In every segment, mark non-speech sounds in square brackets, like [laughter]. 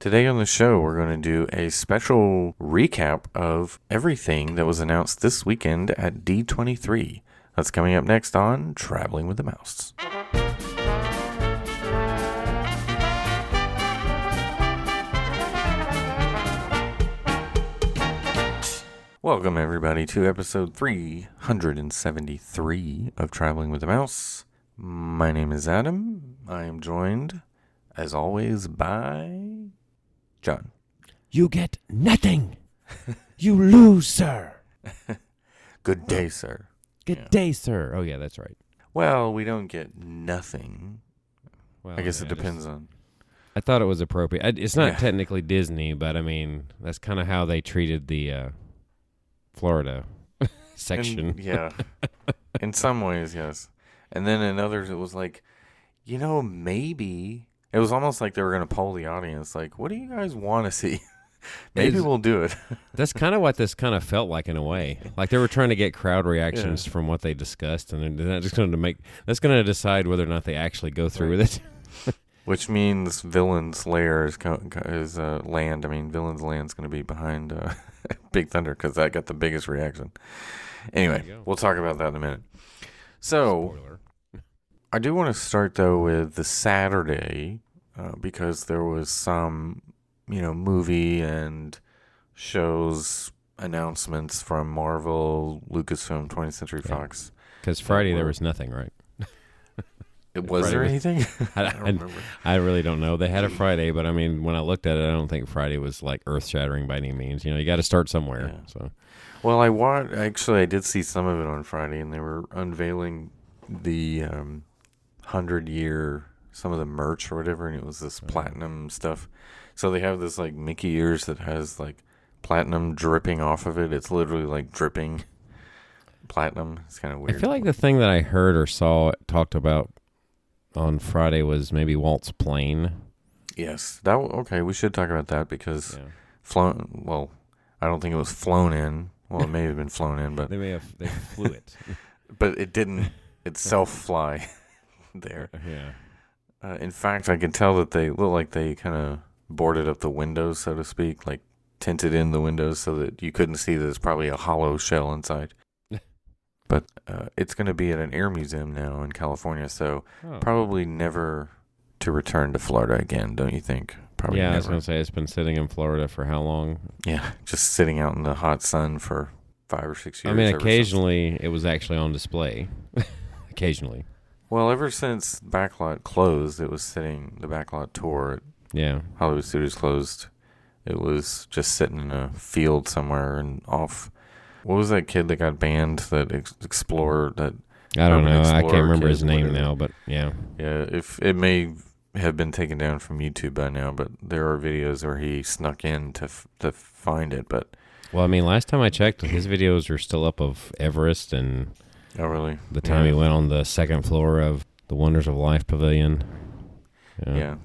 Today on the show, we're going to do a special recap of everything that was announced this weekend at D23. That's coming up next on Traveling with the Mouse. Welcome, everybody, to episode 373 of Traveling with the Mouse. My name is Adam. I am joined, as always, by John. You get nothing. you lose, sir. [laughs] Good day, sir. Good Yeah. day, sir. Oh yeah, that's right. Well, we don't get nothing. Well, I guess yeah, it just- depends on. I thought it was appropriate. I, it's not Yeah. technically Disney, but I mean that's kind of how they treated the uh, Florida [laughs] section. In- yeah. [laughs] in some ways, yes. And then in others, it was like, you know, maybe it was almost like they were going to poll the audience, like, what do you guys want to see? [laughs] maybe we'll do it. [laughs] That's kind of what this kind of felt like in a way. Like they were trying to get crowd reactions from what they discussed, and they're not just going to make. That's going to decide whether or not they actually go through with it. [laughs] Which means Villain's Lair is, is uh, land. I mean, Villain's Land is going to be behind uh, Big Thunder because that got the biggest reaction. Anyway, we'll talk about that in a minute. So, Spoiler. I do want to start though with the Saturday uh, because there was some, you know, movie and shows announcements from Marvel, Lucasfilm, 20th Century Yeah. Fox. Because Friday there was nothing, right? It, was Friday there was- anything? [laughs] I, [laughs] I don't I, remember. I really don't know. They had a Friday, but I mean, when I looked at it, I don't think Friday was like earth shattering by any means. You know, you got to start somewhere. Yeah. So Well, I want Actually, I did see some of it on Friday, and they were unveiling the um, hundred year some of the merch or whatever, and it was this Uh-huh. platinum stuff. So they have this like Mickey ears that has like platinum dripping off of it. It's literally like dripping [laughs] platinum. It's kind of weird. I feel like the thing that I heard or saw talked about on Friday was maybe Walt's plane. yes, that okay. We should talk about that because Yeah. flown. Well, I don't think it was flown in. Well, it may have been flown in, but [laughs] They may have they flew it. [laughs] but it didn't itself fly [laughs] there. yeah. Uh, in fact, I could tell that they look like they kind of boarded up the windows, so to speak, like tinted in the windows so that you couldn't see that there's probably a hollow shell inside. [laughs] but uh, it's going to be at an air museum now in California, so Oh. probably never to return to Florida again, don't you think? Probably yeah, I was gonna say it's been sitting in Florida for how long? Yeah, [laughs] just sitting out in the hot sun for five or six years. I mean, occasionally it was actually on display. occasionally, Well, ever since Backlot closed, it was sitting. The Backlot tour at yeah. Hollywood Studios closed. It was just sitting in a field somewhere and off. What was that kid that got banned? That ex- explorer. That I don't know. I can't remember his name whatever. now, but yeah. yeah. If it may have been taken down from YouTube by now, but there are videos where he snuck in to f- to find it. But Well, I mean, last time I checked, his videos are still up of Everest and oh, really? the time yeah. he went on the second floor of the Wonders of Life Pavilion. Yeah.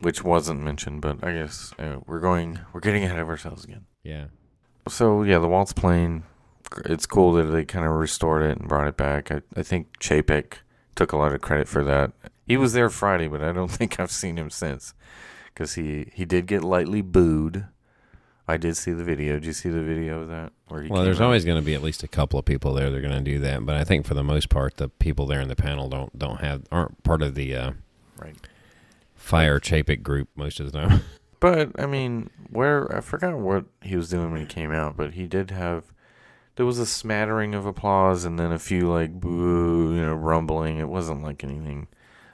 which wasn't mentioned, but I guess uh, we're going. We're getting ahead of ourselves again. Yeah. So yeah, the Walt's plane. It's cool that they kind of restored it and brought it back. I, I think Chapek took a lot of credit for that. He was there Friday, but I don't [laughs] think I've seen him since, because he he did get lightly booed. I did see the video. Did you see the video of that? Where he Well, there's out? always going to be at least a couple of people there that are going to do that, but I think for the most part, the people there in the panel don't don't have aren't part of the uh, right. fire Chapek group most of the time. [laughs] But I mean, where I forgot what he was doing when he came out, but he did have. There was a smattering of applause and then a few like boo, you know, rumbling. It wasn't like anything.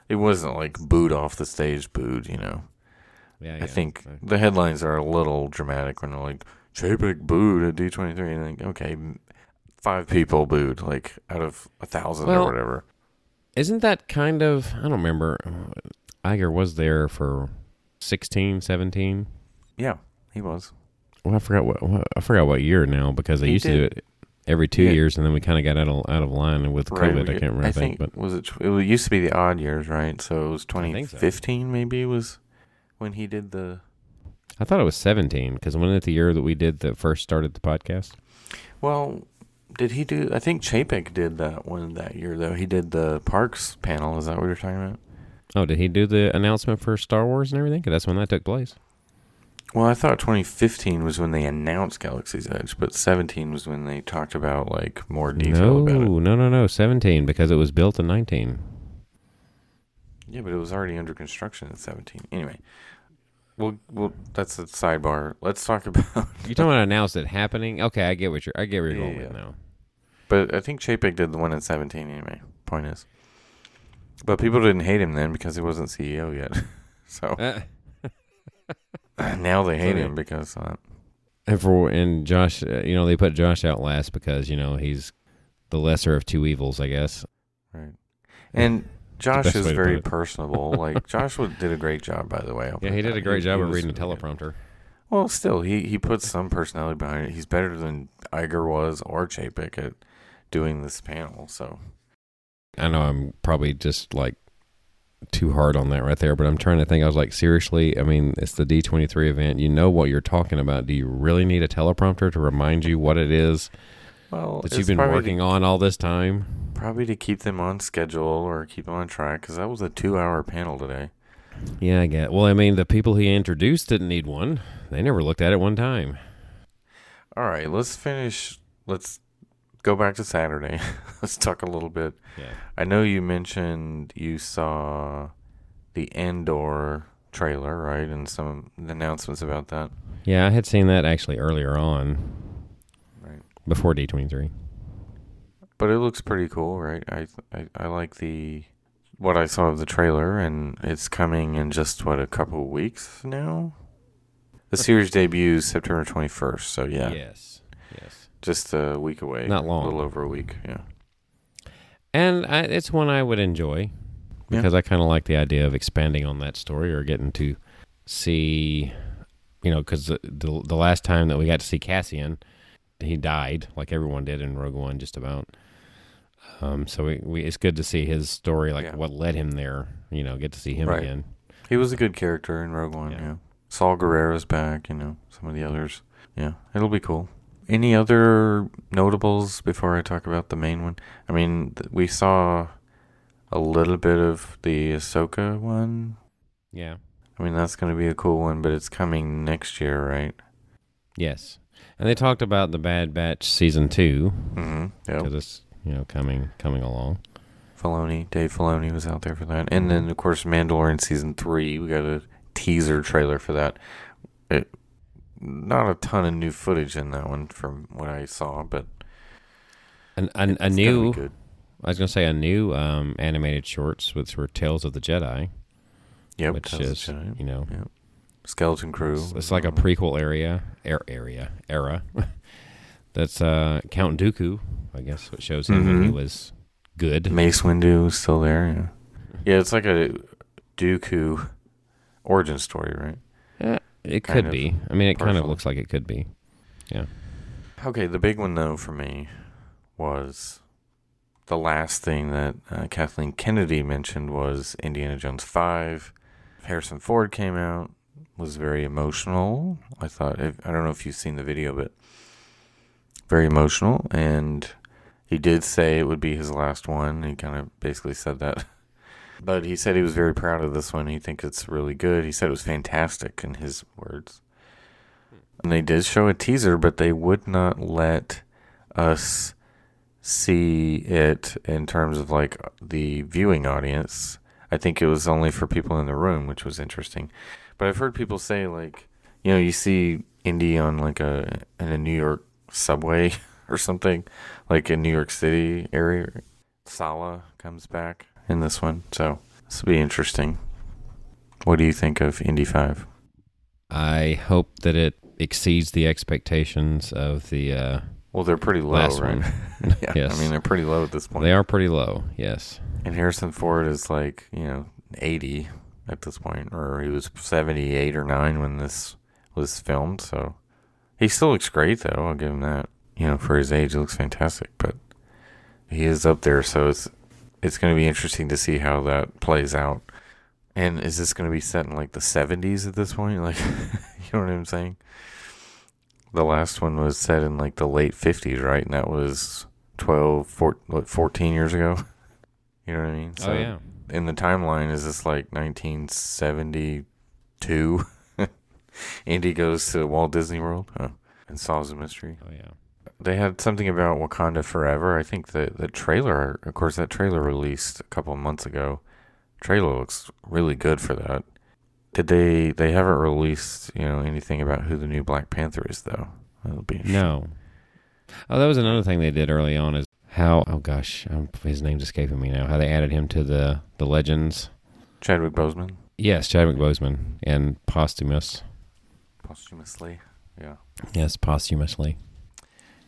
It wasn't like booed off the stage, booed. You know. Yeah, I think the headlines are a little dramatic when they're like Chapek booed at D twenty three, and like okay, five people booed like out of a thousand Well, or whatever. Isn't that kind of I don't remember. uh, Iger was there for 16, 17. Yeah, he was. Well, I forgot what, what I forgot what year now because they He used to do it every two Yeah. years, and then we kind of got out of out of line with Right, COVID. I can't remember. I I think, think, but was it? It used to be the odd years, right? So it was I think so. 2015, maybe was when he did the. I thought it was seventeen because wasn't it the year that we did that first started the podcast? Well, did he do? I think Chapek did that one that year though. He did the parks panel. Is that what you're talking about? Oh, did he do the announcement for Star Wars and everything? 'Cause that's when that took place. Well, I thought 2015 was when they announced Galaxy's Edge, but 17 was when they talked about like more detail no, about it. no, no, no. Seventeen because it was built in nineteen. Yeah, but it was already under construction in 17. Anyway, well, well, that's a sidebar. Let's talk [laughs] about. You talking about announced it happening? Okay, I get what you're. I get where you're going Yeah. with now. But I think Chapek did the one in 17 anyway. Point is. But people didn't hate him then because he wasn't CEO yet. [laughs] so Uh, [laughs] now they hate him because uh, and for and Josh, uh, you know, they put Josh out last because you know he's the lesser of two evils, I guess. right. And Josh is very [laughs] personable. like Josh did a great job, by the way. I'll Yeah, he did a great job he of reading the yeah. teleprompter. Well, still, he he puts some personality behind it. He's better than Iger was or Chapek at doing this panel. So I know I'm probably just like too hard on that right there, but I'm trying to think. I was like, seriously, I mean, it's the D23 event. You know what you're talking about. Do you really need a teleprompter to remind you what it is well, that you've been probably working on all this time? Probably to keep them on schedule or keep them on track because that was a two-hour panel today. Yeah, I get. Well, I mean, the people he introduced didn't need one. They never looked at it one time. All right, let's finish. Let's go back to Saturday. [laughs] let's talk a little bit. Yeah. I know you mentioned you saw the Andor trailer, right, and some announcements about that. Yeah, I had seen that actually earlier on, Right. before D23. But it looks pretty cool, right? I, I I like the what I saw of the trailer, and it's coming in just what a couple of weeks now. The series debuts September twenty first, so yeah, Yes. Yes. just a week away. Not long. a little over a week. Yeah, And I, it's one I would enjoy Yeah. because I kind of like the idea of expanding on that story or getting to see, you know, because the, the the last time that we got to see Cassian, he died like everyone did in Rogue One, just about. Um, so we, we it's good to see his story, like Yeah. what led him there. You know, get to see him Right. again. he was a good character in Rogue One. Yeah. Yeah, Saw Gerrera's back. You know, some of the others. Yeah, it'll be cool. Any other notables before I talk about the main one? I mean, th- we saw a little bit of the Ahsoka one. Yeah. I mean, that's going to be a cool one, but it's coming next year, right? Yes. And they talked about the Bad Batch season two Mm-hmm. Yeah. because it's you know coming coming along. Filoni, Dave Filoni was out there for that, and then of course Mandalorian season three. We got a teaser trailer for that. It, not a ton of new footage in that one from what I saw, but And a, it's a new. I was gonna say a new um, animated shorts, which were Tales of the Jedi, Yep, which Tales of is Jedi. you know Skeleton Crew. it's, it's like a prequel area air, area era. [laughs] That's uh, Count Dooku, I guess, what shows him when he Mhm. was good. Mace Windu is still there. Yeah, yeah. It's like a Dooku origin story, right? Eh, it kind could be. I mean, it kind of looks like it could be. Yeah. Okay, the big one though for me was the last thing that uh, Kathleen Kennedy mentioned was Indiana Jones Five. Harrison Ford came out, was very emotional. I thought I don't know if you've seen the video, but very emotional, and he did say it would be his last one. He kind of basically said that. [laughs] But he said he was very proud of this one. He thinks it's really good. He said it was fantastic in his words. And they did show a teaser, but they would not let us see it in terms of like the viewing audience. I think it was only for people in the room, which was interesting. But I've heard people say like, you know, you see Indy on like a in a New York subway [laughs] or something, like in New York City area. Sallah comes back in this one, so this will be interesting. What do you think of Indy Five? I hope that it exceeds the expectations of the. Uh, Well, they're pretty low, Last right? one. [laughs] [laughs] yeah, Yes. I mean they're pretty low at this point. they are pretty low. Yes. And Harrison Ford is like, you know, 80 at this point, or he was 78 or 9 when this was filmed. So he still looks great, though. I'll give him that. You know, for his age, he looks fantastic. But he is up there, so it's it's going to be interesting to see how that plays out. And is this going to be set in like the 70s at this point? [laughs] Like, you know what I'm saying? The last one was set in like the late 50s, right? And that was 12, 14, what, 14 years ago. [laughs] You know what I mean? oh yeah. in the timeline is this like 1972 [laughs] Indy goes to Walt Disney World huh, and solves a mystery. Oh yeah. They had something about Wakanda Forever. I think the the trailer, of course, that trailer released a couple of months ago. Trailer looks really good for that. Did they? They haven't released, you know, anything about who the new Black Panther is, though. That'll be No. Oh, that was another thing they did early on is how oh gosh, um, his name's escaping me now. How they added him to the the legends. Chadwick Boseman Yes, Chadwick Boseman and posthumous. Posthumously. Yeah. Yes, posthumously.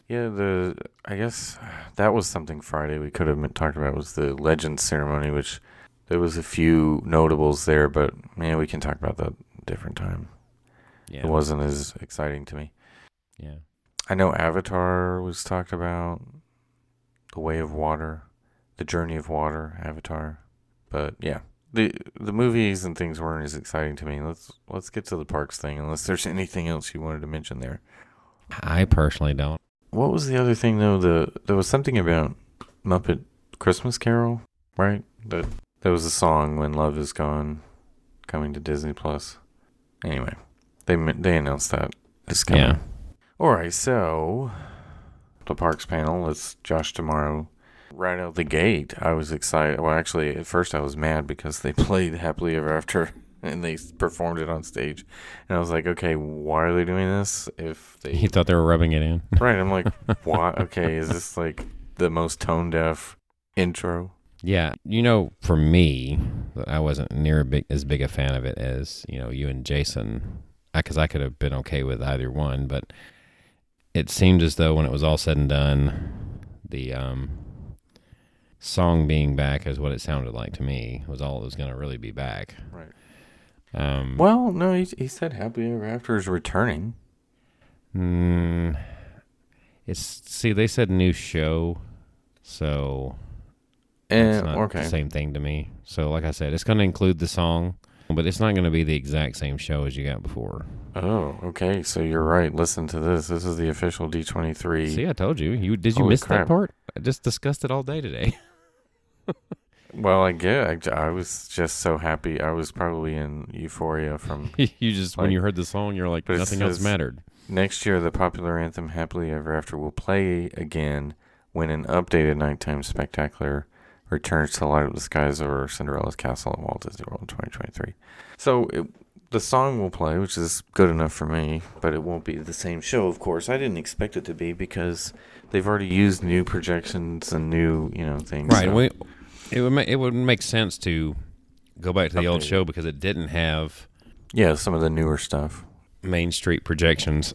Yeah, the I guess that was something Friday we could have talked about was the Legends ceremony, which there was a few notables there, but man, we can talk about that a different time. Yeah. It wasn't as exciting to me. Yeah. I know Avatar was talked about, the Way of Water, the Journey of Water, Avatar, but yeah, the the movies and things weren't as exciting to me. Let's let's get to the parks thing, unless there's anything else you wanted to mention there. I personally don't. What was the other thing though? The there was something about Muppet Christmas Carol, right? That that was a song when love is gone, coming to Disney Plus. Anyway, they they announced that it's coming. Yeah. All right, so the parks panel. It's Josh D'Amaro. Right out the gate, I was excited. Well, actually, at first I was mad because they [laughs] played Happily Ever After and they performed it on stage, and I was like, okay, why are they doing this? If they He thought they were rubbing it in. [laughs] Right. I'm like, [laughs] why? Okay, is this like the most tone deaf intro? Yeah, you know, for me, I wasn't near a big, as big a fan of it as you know you and Jason, because I could have been okay with either one. But it seemed as though when it was all said and done, the um, song being back is what it sounded like to me was all it was going to really be back. Right. Um, Well, no, he, he said Happy Ever After is returning. mm, it's see, they said new show, so it's And not okay, the same thing to me. So, like I said, it's going to include the song, but it's not going to be the exact same show as you got before. oh, okay. So you're right. Listen to this. This is the official D23. See, I told you. You did you Holy miss crap. that part? I just discussed it all day today. [laughs] Well, I get. I, I was just so happy. I was probably in euphoria from [laughs] you just when you heard the song, you're like nothing else mattered. next year. The popular anthem "Happily Ever After" will play again when an updated nighttime spectacular returns to light up the skies over Cinderella's castle at Walt Disney World in 2023. So it, the song will play, which is good enough for me, but it won't be the same show. Of course, I didn't expect it to be because they've already used new projections and new, you know, things. Right. so- We, it would ma- it would make sense to go back to the old show because it didn't have yeah, some of the newer stuff. Main Street projections.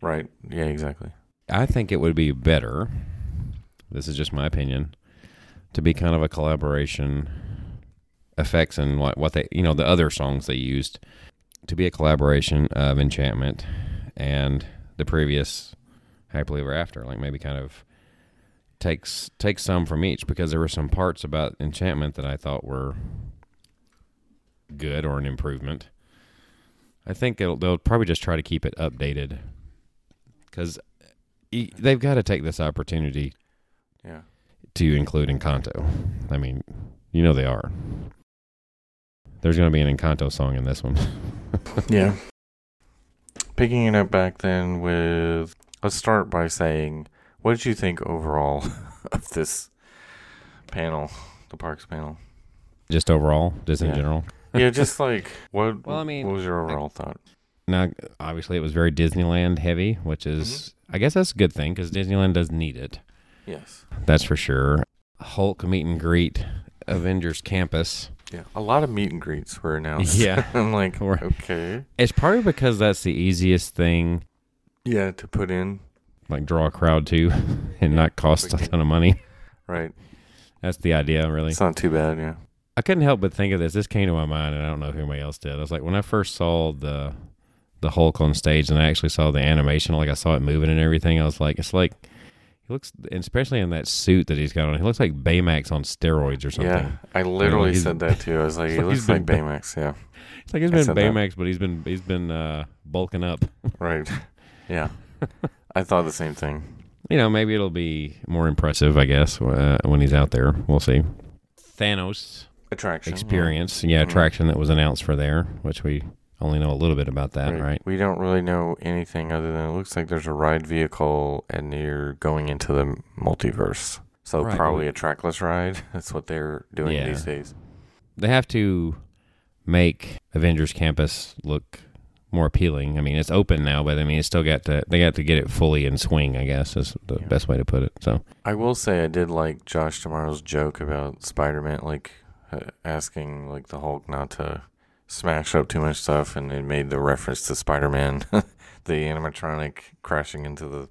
Right. Yeah, exactly. I think it would be better. This is just my opinion. To be kind of a collaboration, effects and what what they you know the other songs they used to be a collaboration of Enchantment and the previous Happily Ever After. Like maybe kind of takes takes some from each because there were some parts about Enchantment that I thought were good or an improvement. I think it'll, they'll probably just try to keep it updated because they've got to take this opportunity Yeah. to include Encanto. I mean, you know they are. There's going to be an Encanto song in this one. [laughs] Yeah. Picking it up back then with let's start by saying what did you think overall [laughs] of this panel, the parks panel? Just overall, just in Yeah. general. Yeah, [laughs] just like what Well, I mean, what was your overall thought? Now, obviously, it was very Disneyland heavy, which is, mm-hmm. I guess that's a good thing because Disneyland does need it. Yes. That's for sure. Hulk meet and greet, Avengers Campus. Yeah. A lot of meet and greets were announced. Yeah. [laughs] I'm like, okay. It's probably because that's the easiest thing, Yeah, to put in. Like draw a crowd to, [laughs] and not cost a ton of money. Right. That's the idea, really. It's not too bad, yeah. I couldn't help but think of this. This came to my mind, and I don't know if anybody else did. I was like, when I first saw the the Hulk on stage, and I actually saw the animation, like I saw it moving and everything. I was like, it's like he looks, especially in that suit that he's got on. He looks like Baymax on steroids or something. Yeah. I literally said that too. I was like, [laughs] he looks like been- Baymax, yeah. It's like he's I been said that. Baymax, but he's been he's been uh, bulking up. Right. [laughs] Yeah. I thought the same thing. You know, maybe it'll be more impressive, I guess, uh, when he's out there. We'll see. Thanos Attraction. yeah. experience, yeah, Mhm. attraction that was announced for there, which we only know a little bit about that, right? We don't really know anything other than it looks like there's a ride vehicle and you're going into the multiverse. So Right. probably a trackless ride. [laughs] That's what they're doing Yeah. these days. They have to make Avengers Campus look more appealing. I mean, it's open now, but I mean, it's still got to they got to get it fully in swing. I guess is the Yeah. best way to put it. So I will say I did like Josh D'Amaro's joke about Spider-Man, like uh, asking like the Hulk not to smash up too much stuff, and it made the reference to Spider-Man, [laughs] the animatronic crashing into the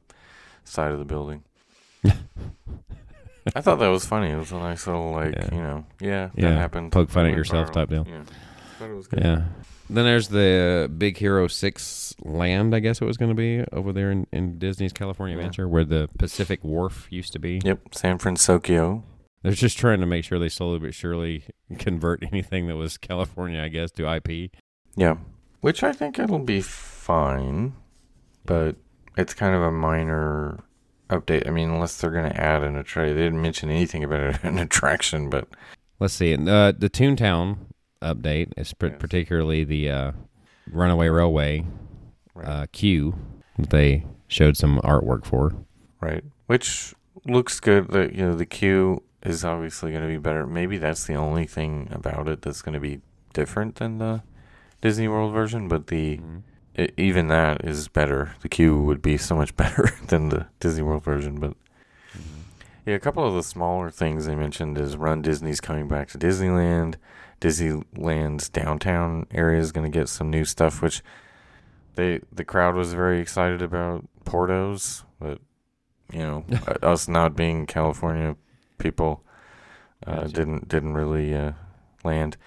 side of the building. [laughs] I thought that was funny. It was a nice little like Yeah. you know, yeah, Yeah, that happened. poke fun at yourself viral. type deal. Yeah, thought it was good. yeah. Then there's the Big Hero Six Land. I guess it was going to be over there in, in Disney's California. Adventure, where the Pacific Wharf used to be. Yep, San Francisco. They're just trying to make sure they slowly but surely [laughs] convert anything that was California, I guess, to IP. Yeah, which I think it'll be fine, but it's kind of a minor update. I mean, unless they're going to add an attraction. They didn't mention anything about an [laughs] attraction, but Let's see. Uh, the Toontown update is pr- Yes. particularly the uh, Runaway Railway right, uh, queue that they showed some artwork for. right, which looks good. The you know the queue is obviously going to be better. Maybe that's the only thing about it that's going to be different than the Disney World version, but the e- even that is better. The queue would be so much [laughs] better than the Disney World version, but yeah, a couple of the smaller things they mentioned is Run Disney's coming back to Disneyland. Disneyland's downtown area is going to get some new stuff, which they the crowd was very excited about Portos, but you know, [laughs] us not being California people uh, Gotcha. didn't didn't really uh, land.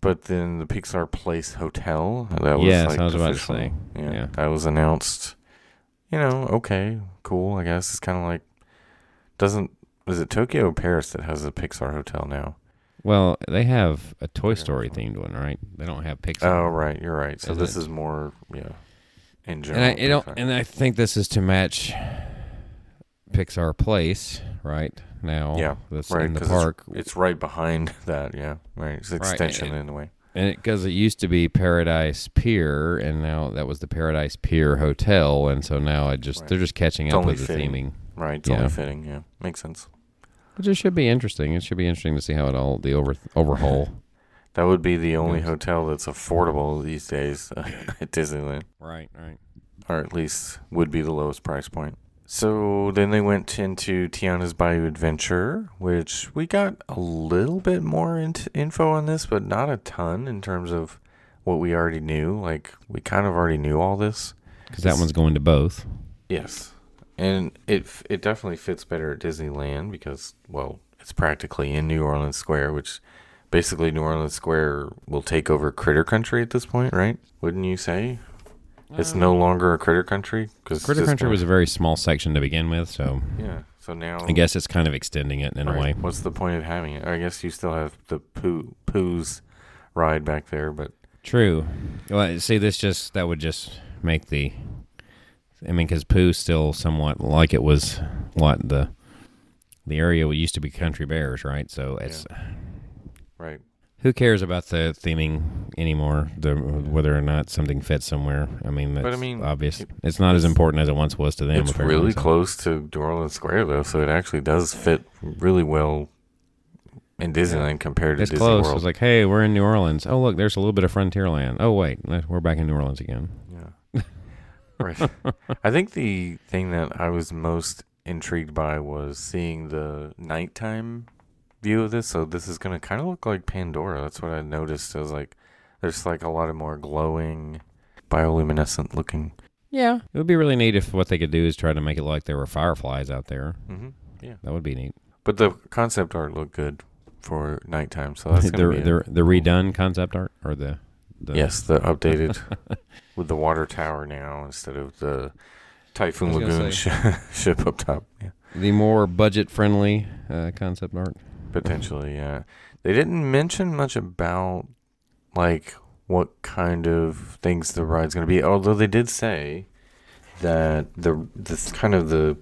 But then the Pixar Place Hotel that was Yes, like I was about to say. Yeah, Yeah. that was announced. You know, okay, cool. I guess it's kind of like doesn't is it Tokyo or Paris that has a Pixar hotel now? Well, they have a Toy Story themed one, right? They don't have Pixar. Oh, right, you're right. So this it? is more yeah, in and general. I don't, and I think this is to match Pixar Place right now. Yeah, that's right, in the 'cause it's- park, it's right behind [laughs] that. Yeah, right. It's an Right, extension and- in a way. And because it, used to be Paradise Pier, and now that was the Paradise Pier Hotel, and so now I just Right. they're just catching It's up with the theming, Right. It's Yeah. only fitting. Yeah, makes sense. which it should be interesting. It should be interesting to see how it all the over overhaul. [laughs] That would be the only Yes. hotel that's affordable these days [laughs] at Disneyland. right, right. or at least would be the lowest price point. So then they went into Tiana's Bayou Adventure, which we got a little bit more into info on this, but not a ton in terms of what we already knew. Like we kind of already knew all this. Because that one's going to both. Yes, and it it definitely fits better at Disneyland because well, it's practically in New Orleans Square, which basically New Orleans Square will take over Critter Country at this point, right? Wouldn't you say? It's no longer a Critter Country because Critter Country was a very small section to begin with, so Yeah. So now I guess it's kind of extending it in a Right. way. What's the point of having it? I guess you still have the poo poos ride back there, but True. Well, see, this just that would just make the. I mean, because Pooh's still somewhat like it was what the the area we used to be Country Bears, right? So it's right. Who cares about the theming anymore? The whether or not something fits somewhere. I mean, that's But, I mean, obvious. it- it's not as important as it once was to them. it's really so. close to New Orleans Square though, so it actually does fit really well in Disneyland compared to It's Disney close. World. It's like, hey, we're in New Orleans. Oh, look, there's a little bit of Frontierland. Oh, wait, we're back in New Orleans again. yeah. right. I think the thing that I was most intrigued by was seeing the nighttime view of this. So this is going to kind of look like Pandora. That's what I noticed. I was like, there's like a lot of more glowing, bioluminescent looking. Yeah, it would be really neat if what they could do is try to make it look like there were fireflies out there. Mm-hmm. Yeah, that would be neat. But the concept art looked good for nighttime, so that's the gonna be the, a- the redone concept art or the, the yes, the updated [laughs] with the water tower now instead of the Typhoon I was gonna Lagoon sh- [laughs] ship up top. Yeah, the more budget friendly uh, concept art. Potentially. Yeah, they didn't mention much about like what kind of things the ride's going to be. Although they did say that the this kind of the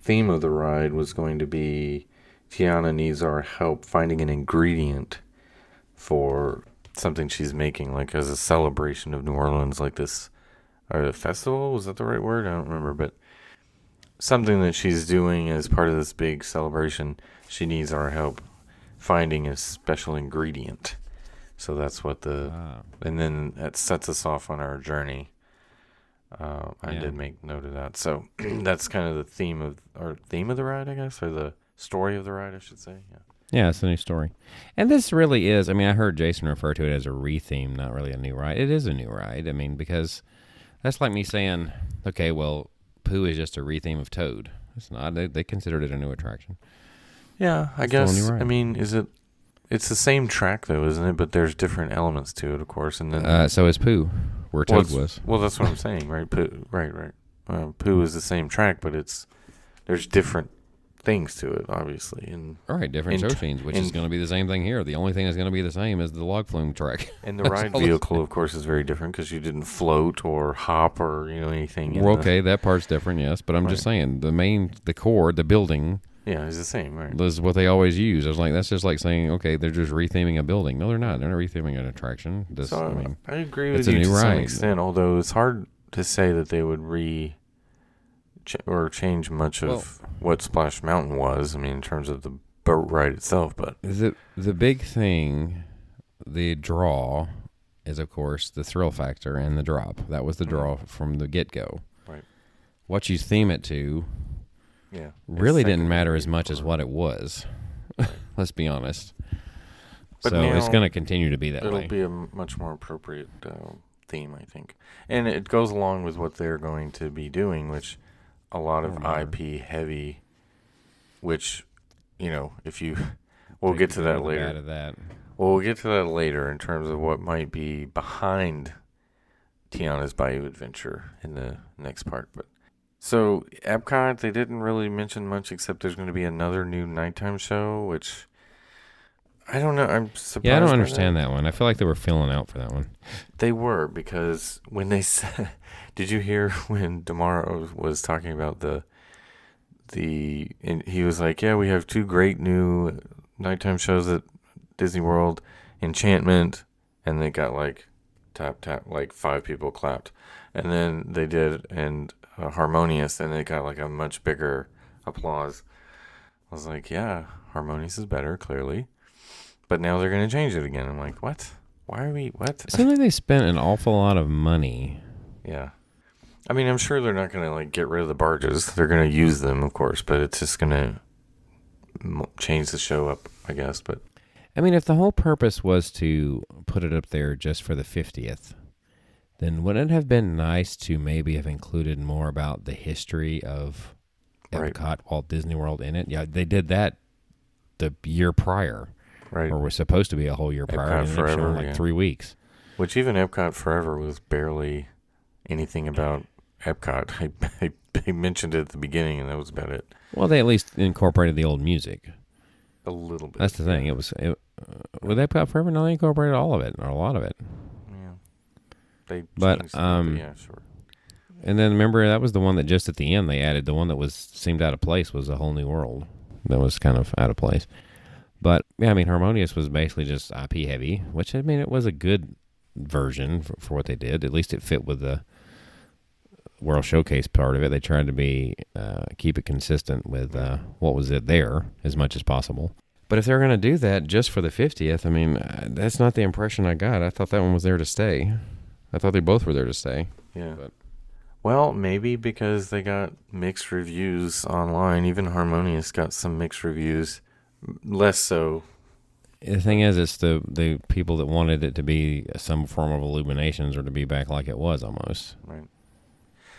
theme of the ride was going to be Tiana needs our help finding an ingredient for something she's making, like as a celebration of New Orleans, like this, or festival. Was that the right word? I don't remember, but something that she's doing as part of this big celebration. She needs our help finding a special ingredient. So that's what the Ah. and then that sets us off on our journey. Uh, I Yeah. did make note of that. So [clears throat] that's kind of the theme of or theme of the ride, I guess, or the story of the ride, I should say. Yeah. Yeah, it's a new story. And this really is, I mean, I heard Jason refer to it as a retheme, not really a new ride. It is a new ride. I mean, because that's like me saying, okay, well, Pooh is just a retheme of Toad. It's not. They, they considered it a new attraction. Yeah, I It's still a new guess. I mean, is it? It's the same track though, isn't it? But there's different elements to it, of course. And then, Uh, so is Pooh, where well, Toad was. well, that's what I'm saying, right? Pooh, right, right. Uh, Pooh is the same track, but it's there's different things to it, obviously, and All right, different in show scenes, which is going to be the same thing here. The only thing that's going to be the same is the log flume track. [laughs] and the ride vehicle, of [laughs] course, is very different because you didn't float or hop or you know anything. in Well, the- okay, that part's different, yes, but I'm just saying the main, the core, the building yeah, it's the same, right? is what they always use. I was like, that's just like saying, okay, they're just retheming a building. No, they're not. They're not retheming an attraction. This, So I mean, I agree it's with a you new to some ride. extent, although it's hard to say that they would re ch- or change much of Well- what Splash Mountain was. I mean, in terms of the boat ride itself, but the the big thing, the draw, is of course the thrill factor and the drop. That was the Mhm. draw from the get go. Right. What you theme it to yeah, really didn't matter as much as what it was. [laughs] Let's be honest. But so it's going to continue to be that It'll way. be a m- much more appropriate uh, theme, I think, and it goes along with what they're going to be doing, which a lot of Oh. IP heavy. Which, you know, if you, [laughs] we'll get to that good and the later. bad of that. Well, we'll get to that later in terms of what might be behind Tiana's Bayou Adventure in the next part. But so Epcot, they didn't really mention much except there's going to be another new nighttime show, which I don't know. I'm surprised. Yeah, I don't understand that one. I feel like they were filling out for that one. They were because when they [laughs] said, did you hear when D'Amaro was talking about the the and he was like, yeah, we have two great new nighttime shows at Disney World, Enchantment, and they got like tap tap like five people clapped, and then they did and uh, Harmonious, and they got like a much bigger applause. I was like, yeah, Harmonious is better, clearly, but now they're gonna change it again. I'm like, what? Why are we what? It seems like they spent an awful lot of money. Yeah. I mean, I'm sure they're not going to like get rid of the barges. They're going to use them, of course, but it's just going to change the show up, I guess. But I mean, if the whole purpose was to put it up there just for the 50th, then wouldn't it have been nice to maybe have included more about the history of Right. Epcot, Walt Disney World in it? Yeah, they did that the year prior, right, or was supposed to be a whole year prior, Epcot and it ended up showing Forever, like yeah. three weeks. which even Epcot Forever was barely anything about Epcot. [laughs] I, I, they mentioned it at the beginning, and that was about it. Well, they at least incorporated the old music. A little bit. That's the thing. It was it, uh, with Epcot Forever. No, they incorporated all of it or a lot of it. They But, um, yeah, sure. And then remember that was the one that just at the end they added. The one that was seemed out of place was a whole new world. That was kind of out of place. But yeah, I mean, Harmonious was basically just IP heavy, which I mean, it was a good version for, for what they did. At least it fit with the World Showcase part of it. They tried to be uh, keep it consistent with uh, what was it there as much as possible. But if they're going to do that just for the 50th, I mean, uh, that's not the impression I got. I thought that one was there to stay. I thought they both were there to stay. Yeah. but- Well, maybe because they got mixed reviews online. Even Harmonious got some mixed reviews. Less so. The thing is, it's the the people that wanted it to be some form of illuminations or to be back like it was almost. Right.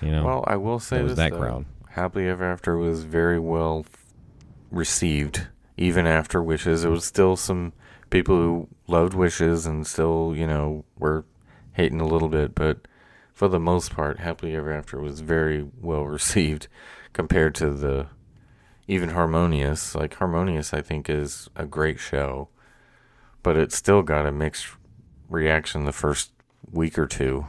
You know, Well, I will say that was this, that though. crowd. Happily Ever After was very well received, even after Wishes. There was still some people who loved Wishes and still, you know, were hating a little bit, but for the most part, Happily Ever After was very well received [laughs] compared to the even Harmonious. Like Harmonious, I think is a great show, but it still got a mixed reaction the first week or two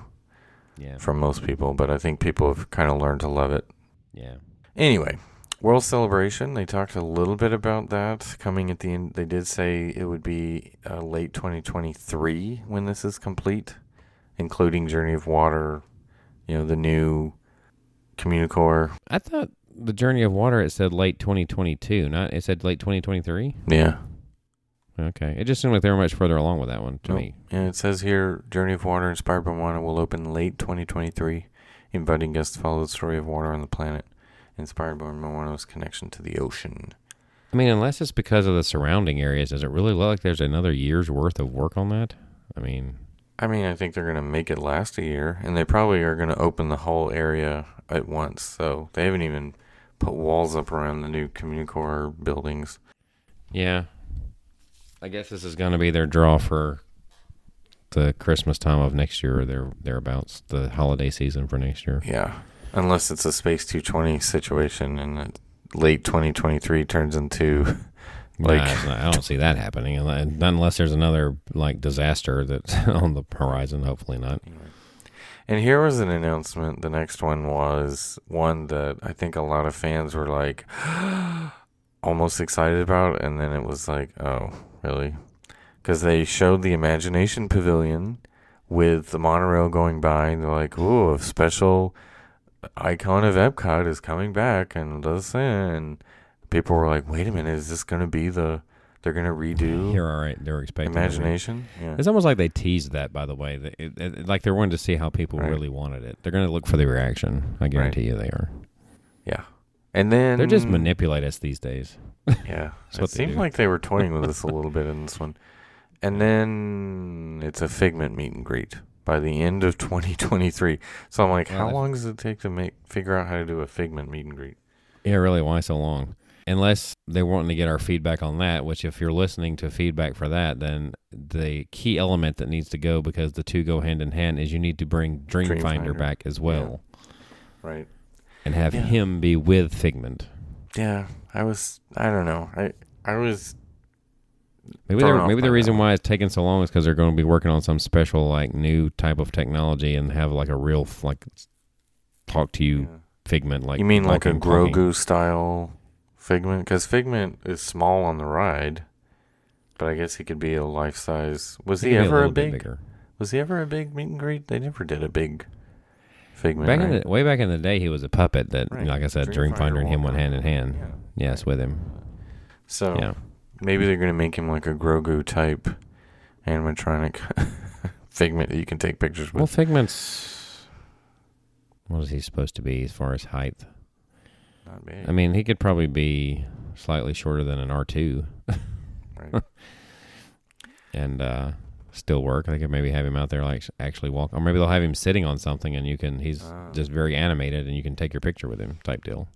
Yeah, from most people. But I think people have kind of learned to love it. yeah. Anyway, World Celebration. They talked a little bit about that coming at the end. They did say it would be uh, late 2023 when this is complete, including Journey of Water. You know the new Communicore. I thought the Journey of Water it said late 2022, not it said late 2023. Yeah. Okay, it just seemed like they were much further along with that one to Nope. me. And it says here, Journey of Water inspired by Moana will open late 2023, inviting guests to follow the story of water on the planet, inspired by Moana's connection to the ocean. I mean, unless it's because of the surrounding areas, does it really look like there's another year's worth of work on that? I mean, I mean, I think they're going to make it last a year, and they probably are going to open the whole area at once. So they haven't even put walls up around the new Communicore buildings. yeah. I guess this is going to be their draw for the Christmas time of next year or there thereabouts, the holiday season for next year. Yeah. Unless it's a Space 220 situation and late 2023 turns into. [laughs] Like- Nah, not- I don't see that happening unless, unless there's another like disaster that's [laughs] on the horizon. Hopefully not. And here was an announcement. The next one was one that I think a lot of fans were like [gasps] almost excited about. And then it was like, oh, really? Because they showed the Imagination Pavilion with the monorail going by. And they're like, ooh, a special icon of Epcot is coming back. And this and people were like, wait a minute, is this going to be the. They're going to redo You're all right. They're expecting. Imagination? Yeah. It's almost like they teased that, by the way. They- it- it- like they're wanting to see how people Right. really wanted it. They're going to look for the reaction. I guarantee you they are. Yeah. And then. They're just manipulate us these days. Yeah, [laughs] it seemed do. like they were toying with us a little bit in this one. And then it's a Figment meet and greet by the end of [laughs] 2023. So I'm like, Well, how long does it take to make figure out how to do a Figment meet and greet? Yeah, really. Why so long? Unless they're wanting to get our feedback on that, which if you're listening to feedback for that, then the key element that needs to go because the two go hand in hand is you need to bring Dreamfinder, Dreamfinder. back as well Right. and have Yeah. him be with Figment. Yeah, I was. I don't know. I I was. Maybe they're, maybe the reason why it's taking so long is because they're going to be working on some special like new type of technology and have like a real like talk to you yeah. Figment like you mean like a talking. Grogu style Figment? Because Figment is small on the ride, but I guess he could be a life size. Was He he ever a bit big? bigger. Was he ever a big meet and greet? They never did a big Figment. Back right? in the way back in the day, he was a puppet that, Right. like I said, Dreamfinder Dreamfinder and him went hand in hand. Yeah. Yes, with him. So Yeah. maybe they're gonna make him like a Grogu type animatronic [laughs] figment that you can take pictures with. Well. Figment's what is he supposed to be as far as height? Not bad. I mean, he could probably be slightly shorter than an R two right. [laughs] and uh, still work. They could maybe have him out there like actually walk, or maybe they'll have him sitting on something and you can. He's Ah. just very animated and you can take your picture with him type deal.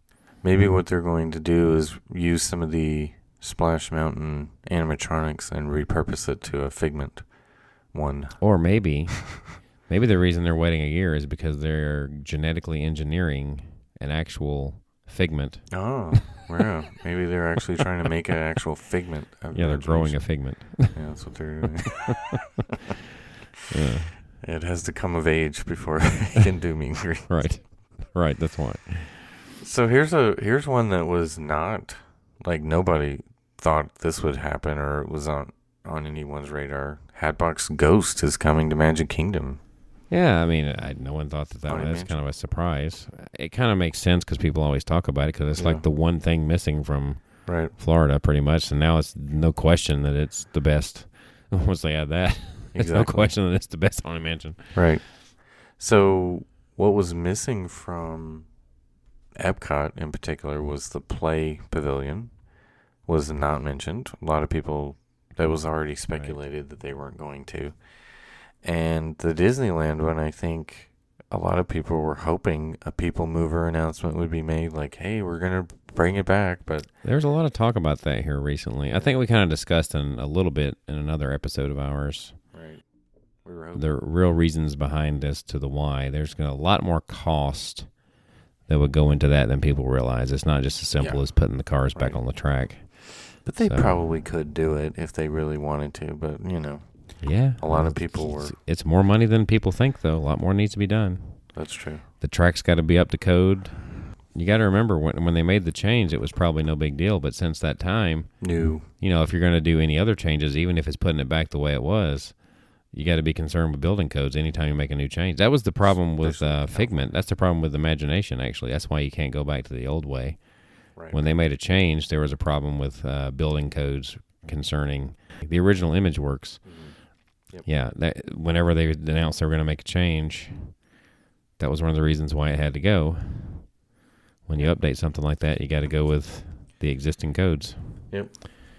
Maybe what they're going to do is use some of the Splash Mountain animatronics and repurpose it to a figment one. Or maybe, [laughs] maybe the reason they're waiting a year is because they're genetically engineering an actual figment. Oh, yeah. Maybe they're actually trying to make an actual figment. [laughs] Yeah, they're growing a figment. Yeah, that's what they're doing. [laughs] Yeah, [laughs] it has to come of age before it can do meet and right, right. That's why. So here's a here's one that was not like nobody thought this would happen or it was on on anyone's radar. Hatbox Ghost is coming to Magic Kingdom. Yeah, I mean, I, no one thought that that was kind of a surprise. It kind of makes sense because people always talk about it because it's Yeah. like the one thing missing from Right. Florida, pretty much. And now it's no question that it's the best. [laughs] Once they add that, [laughs] it's no Exactly. question that it's the best haunted mansion. Right. So what was missing from Epcot in particular was the play pavilion was not mentioned. A lot of people that was already speculated that they weren't going to. And the Disneyland one I think a lot of people were hoping a people mover announcement would be made like, "Hey, we're going to bring it back." But There's a lot of talk about that here recently. I think we kind of discussed in a little bit in another episode of ours right. We were hoping the real reasons behind as to the why. There's going to a lot more cost that would go into that than people realize. It's not just as simple Yeah. as putting the cars back on the track. But they So- probably could do it if they really wanted to, but you know, Yeah, A lot of people were- It's, it's more money than people think, though. A lot more needs to be done. that's true. The track's got to be up to code. you got to remember when when they made the change, it was probably no big deal. But since that time, New. you know, if you're going to do any other changes, even if it's putting it back the way it was, you got to be concerned with building codes anytime you make a new change. That was the problem with uh, Figment. That's the problem with Imagination. Actually, that's why you can't go back to the old way. Right. When they made a change, there was a problem with uh, building codes concerning the original ImageWorks. Yep. Yeah, that whenever they announced they were going to make a change, that was one of the reasons why it had to go. When you update something like that, you got to go with the existing codes. Yep.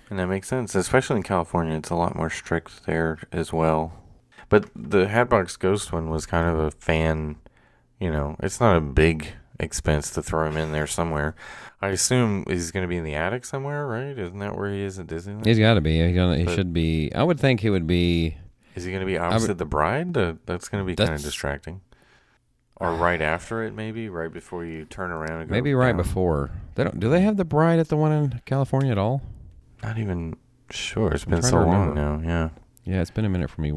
And that makes sense, especially in California. It's a lot more strict there as well. But the Hatbox Ghost one was kind of a fan, you know, it's not a big expense to throw him in there somewhere. I assume he's going to be in the attic somewhere, right? Isn't that where he is at Disneyland? He's got to be. He's gonna, he But- should be. I would think he would be. Is he going to be opposite the bride? Uh, that's going to be kind of distracting. Or right after it, maybe right before you turn around and go. Maybe right down. before. They don't. Do they have the bride at the one in California at all? Not even sure. It's I'm been so long now. Yeah, Yeah, it's been a minute for me.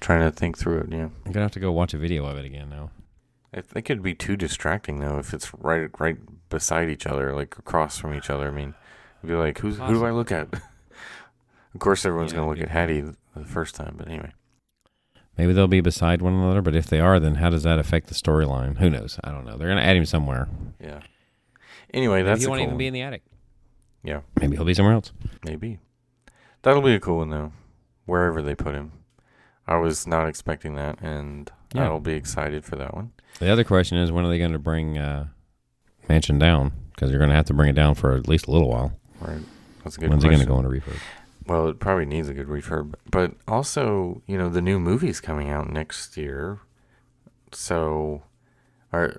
Trying to think through it. Yeah. I'm gonna have to go watch a video of it again now. It, it could be too distracting though if it's right right beside each other, like across from each other. I mean, it'd be like, who's who do I look at? [laughs] of course, everyone's Yeah, gonna look at Hattie the, the first time, but anyway. Maybe they'll be beside one another, but if they are, then how does that affect the storyline? Who knows? I don't know. They're gonna add him somewhere. Yeah. Anyway, Maybe that's he won't cool even one. be in the attic. Yeah, Maybe he'll be somewhere else. maybe. That'll be a cool one though, wherever they put him. I was not expecting that, and Yeah. I'll be excited for that one. The other question is, when are they going to bring uh, Mansion down? Because you're going to have to bring it down for at least a little while. Right. That's a good When's question. it going to go into refurb? Well, it probably needs a good refurb, but also, you know, the new movie's coming out next year. So, are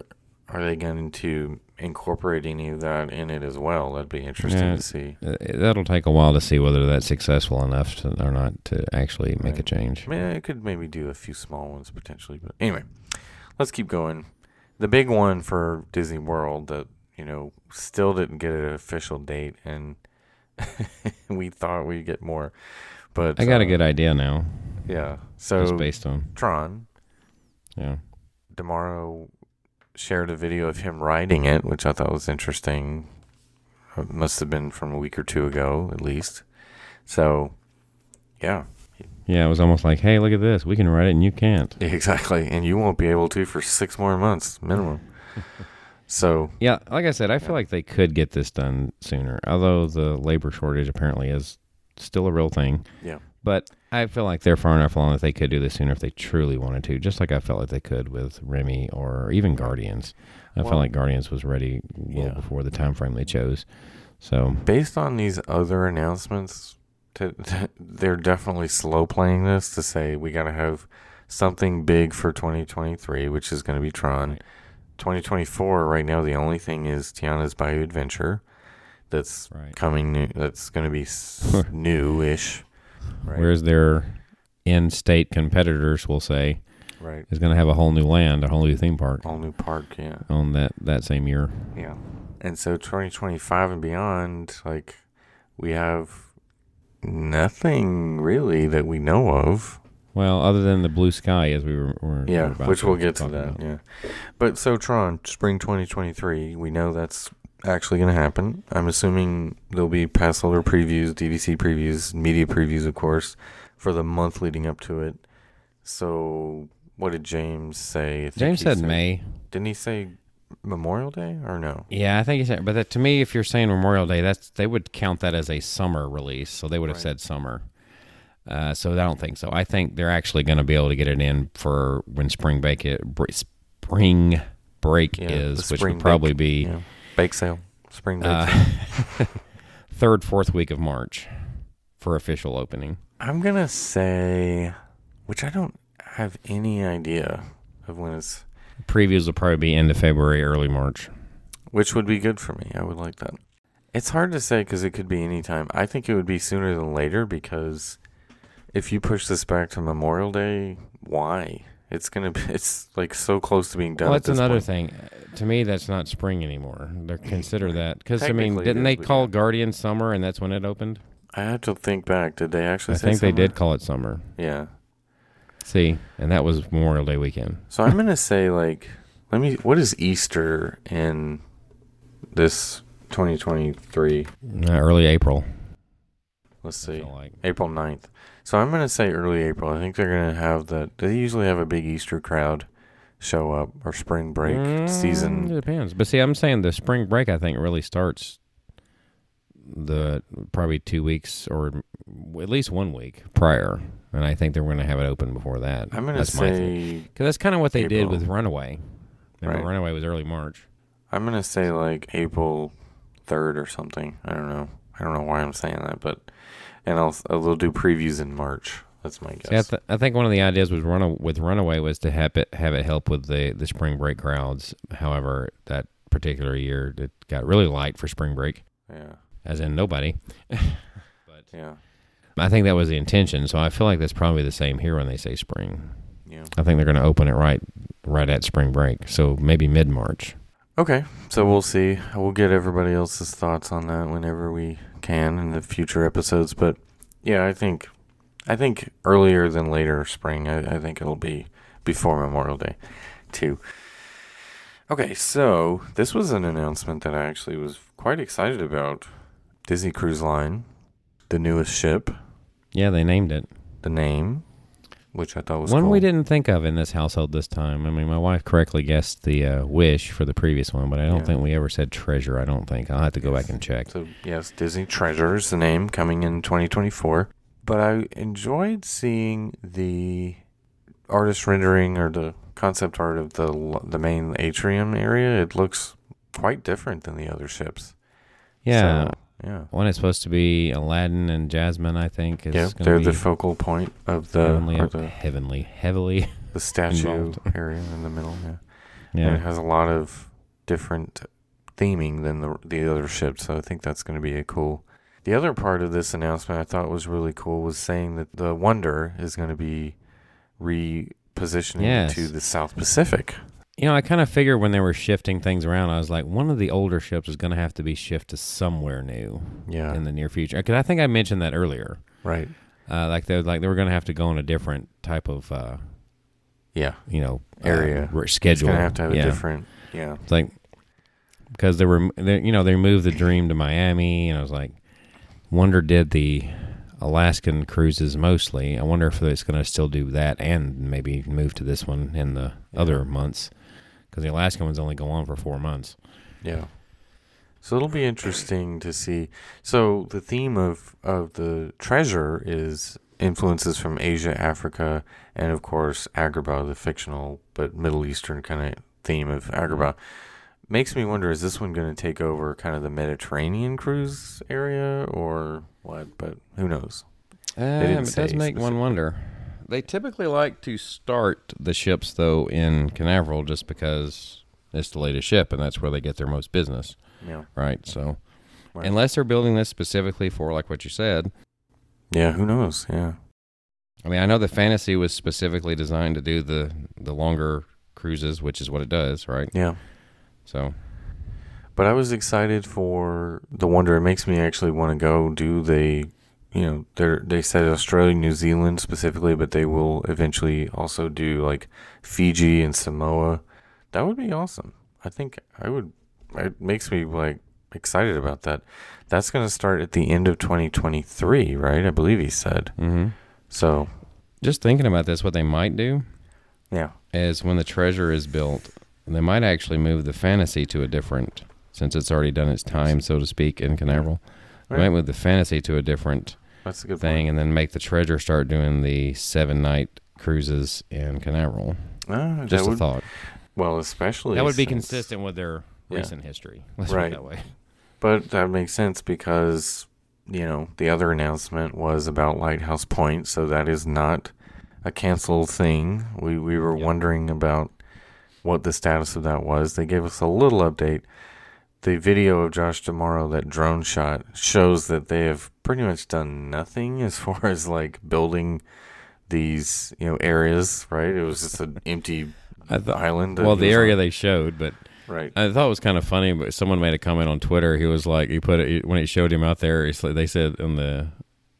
are they going to incorporate any of that in it as well? That'd be interesting Yeah. to see. Uh, That'll take a while to see whether that's successful enough to, or not to actually make a change. I mean, I could maybe do a few small ones potentially, but anyway, let's keep going. The big one for Disney World that you know still didn't get an official date, and [laughs] we thought we'd get more, but I got a uh, good idea now, yeah. So just based on Tron yeah. D'Amaro shared a video of him riding it, which I thought was interesting. It must have been from a week or two ago, at least. So, yeah, Yeah, it was almost like, hey, look at this. We can write it and you can't. [laughs] exactly. And you won't be able to for six more months minimum. [laughs] so, Yeah, like I said, I feel Yeah. like they could get this done sooner. Although the labor shortage apparently is still a real thing. yeah, But I feel like they're far enough along that they could do this sooner if they truly wanted to, just like I felt like they could with Remy or even Guardians. I Well- felt like Guardians was ready well Yeah. before the time frame they chose. So based on these other announcements, to, [laughs] to- they're definitely slow playing this to say we got to have something big for 2023, which is going to be Tron. Right. 2024, right now, the only thing is Tiana's Bayou Adventure. That's right. coming new. That's going to be s- new-ish. Right. Whereas their in-state competitors will say right. is going to have a whole new land, a whole new theme park All new park. Yeah. on that that same year. Yeah. And so 2025 and beyond, like we have nothing really that we know of. Well, other than the blue sky, as we were, were Yeah, which we'll get to that. about. Yeah. But so Tron, spring 2023, we know that's actually going to happen. I'm assuming there'll be pass holder previews, DVC previews, media previews, of course, for the month leading up to it. So what did James say? James he said May. Didn't he say Memorial Day or no? Yeah, I think he said. But that, to me, if you're saying Memorial Day, that's they would count that as a summer release, so they would have Right. said summer. Uh, so I don't think so. I think they're actually going to be able to get it in for when spring break it, spring break Yeah, is, which would probably bake, be Yeah. Bake sale, spring bake uh, sale. [laughs] [laughs] third, fourth week of March for official opening. I'm gonna say, which I don't have any idea of when it's, Previews will probably be end of February, early March. which would be good for me. I would like that. It's hard to say because it could be any time. I think it would be sooner than later because if you push this back to Memorial Day, why? It's gonna be. [laughs] It's like so close to being done. Well, that's another point. thing. To me, that's not spring anymore. They consider that because I mean, didn't they call. Guardian summer, and that's when it opened? I have to think back. Did they actually? I think they did call it summer. Yeah. See, and that was Memorial Day weekend. So I'm gonna say like, let me. What is Easter in this 2023? Uh, early April. Let's see. like. April 9th. So I'm going to say early April. I think they're going to have the. They usually have a big Easter crowd show up or spring break Mm, season. It depends. But see, I'm saying the spring break. I think really starts the probably two weeks or at least one week prior, and I think they're going to have it open before that. I'm going to That's my thing. say. because that's kind of what they did with Runaway. Remember, Right. Runaway was early March. I'm going to say like April 3rd or something. I don't know. I don't know why I'm saying that, but. And I'll, uh, I'll do previews in March. That's my guess. See, I, th- I think one of the ideas was run with Runaway was to have it have it help with the the spring break crowds. However, that particular year it got really light for spring break, yeah. as in nobody. [laughs] but Yeah. I think that was the intention. So I feel like that's probably the same here when they say spring. Yeah. I think they're going to open it right right at spring break. So maybe mid March. Okay, so we'll see. We'll get everybody else's thoughts on that whenever we can in the future episodes. But yeah, I think, I think earlier than later spring. I, I think it'll be before Memorial Day, too. Okay, so this was an announcement that I actually was quite excited about. Disney Cruise Line, the newest ship, Yeah, they named it. the name, which I thought was One cool. we didn't think of in this household this time. I mean, my wife correctly guessed the uh, wish for the previous one, but I don't Yeah. think we ever said treasure. I don't think. I'll have to go back and check. So yes, Disney Treasure is the name coming in 2024. But I enjoyed seeing the artist rendering or the concept art of the the main atrium area. It looks quite different than the other ships. Yeah. So, yeah. One is supposed to be Aladdin and Jasmine, I think. Is Yeah, they're be the focal point of the heavenly, the, heavenly, heavily. [laughs] the statue involved. [laughs] area in the middle. Yeah. and it has a lot of different theming than the the other ships. So I think that's going to be a cool. The other part of this announcement I thought was really cool was saying that the Wonder is going to be repositioning Yes. to the South Pacific. You know, I kind of figured when they were shifting things around, I was like, one of the older ships is going to have to be shifted to somewhere new Yeah, in the near future. Because I think I mentioned that earlier. right. Uh, like they like they were going to have to go on a different type of uh, Yeah, you know uh, Area. it's schedule. going to have to have yeah. a different. Yeah, It's like because they were, they, you know, they moved the Dream to Miami, and I was like, wonder did the Alaskan cruises mostly. I wonder if it's going to still do that and maybe move to this one in the Yeah. other months because the Alaskan ones only go on for four months. yeah. So it'll be interesting to see. So the theme of of the treasure is influences from Asia, Africa, and of course Agrabah, the fictional but Middle Eastern kind of theme of Agrabah. Makes me wonder: is this one going to take over kind of the Mediterranean cruise area, or what? But who knows? Uh, it does make one wonder. They typically like to start the ships though in Canaveral just because it's the latest ship and that's where they get their most business, Yeah, right? So Right. unless they're building this specifically for like what you said, yeah. Who knows? Yeah, I mean, I know the Fantasy was specifically designed to do the the longer cruises, which is what it does, right? yeah. So But I was excited for the Wonder. It makes me actually want to go do the, you know, they they said Australia, New Zealand specifically, but they will eventually also do like Fiji and Samoa. That would be awesome. I think I would. It makes me like excited about that. That's going to start at the end of 2023, right? I believe he said. hmm So just thinking about this, what they might do yeah, is when the treasure is built, they might actually move the Fantasy to a different, since it's already done its time, so to speak, in Canaveral. They might move the Fantasy to a different that's a good thing, and then make the treasure start doing the seven night cruises in Canaveral. Point. Ah, Just a would, thought. well, especially That would be consistent with their Yeah. recent history. [laughs] Let's Right. that way. But that makes sense because, you know, the other announcement was about Lighthouse Point, so that is not a canceled thing. We we were Yeah. wondering about what the status of that was. They gave us a little update. The video of Josh D'Amaro, that drone shot, shows that they have pretty much done nothing [laughs] as far as like building these, you know, areas, right? It was just an empty thought, island. well, the area on. they showed, but right. I thought it was kind of funny. But someone made a comment on Twitter. He was like, he put it when he showed him out there. They said in the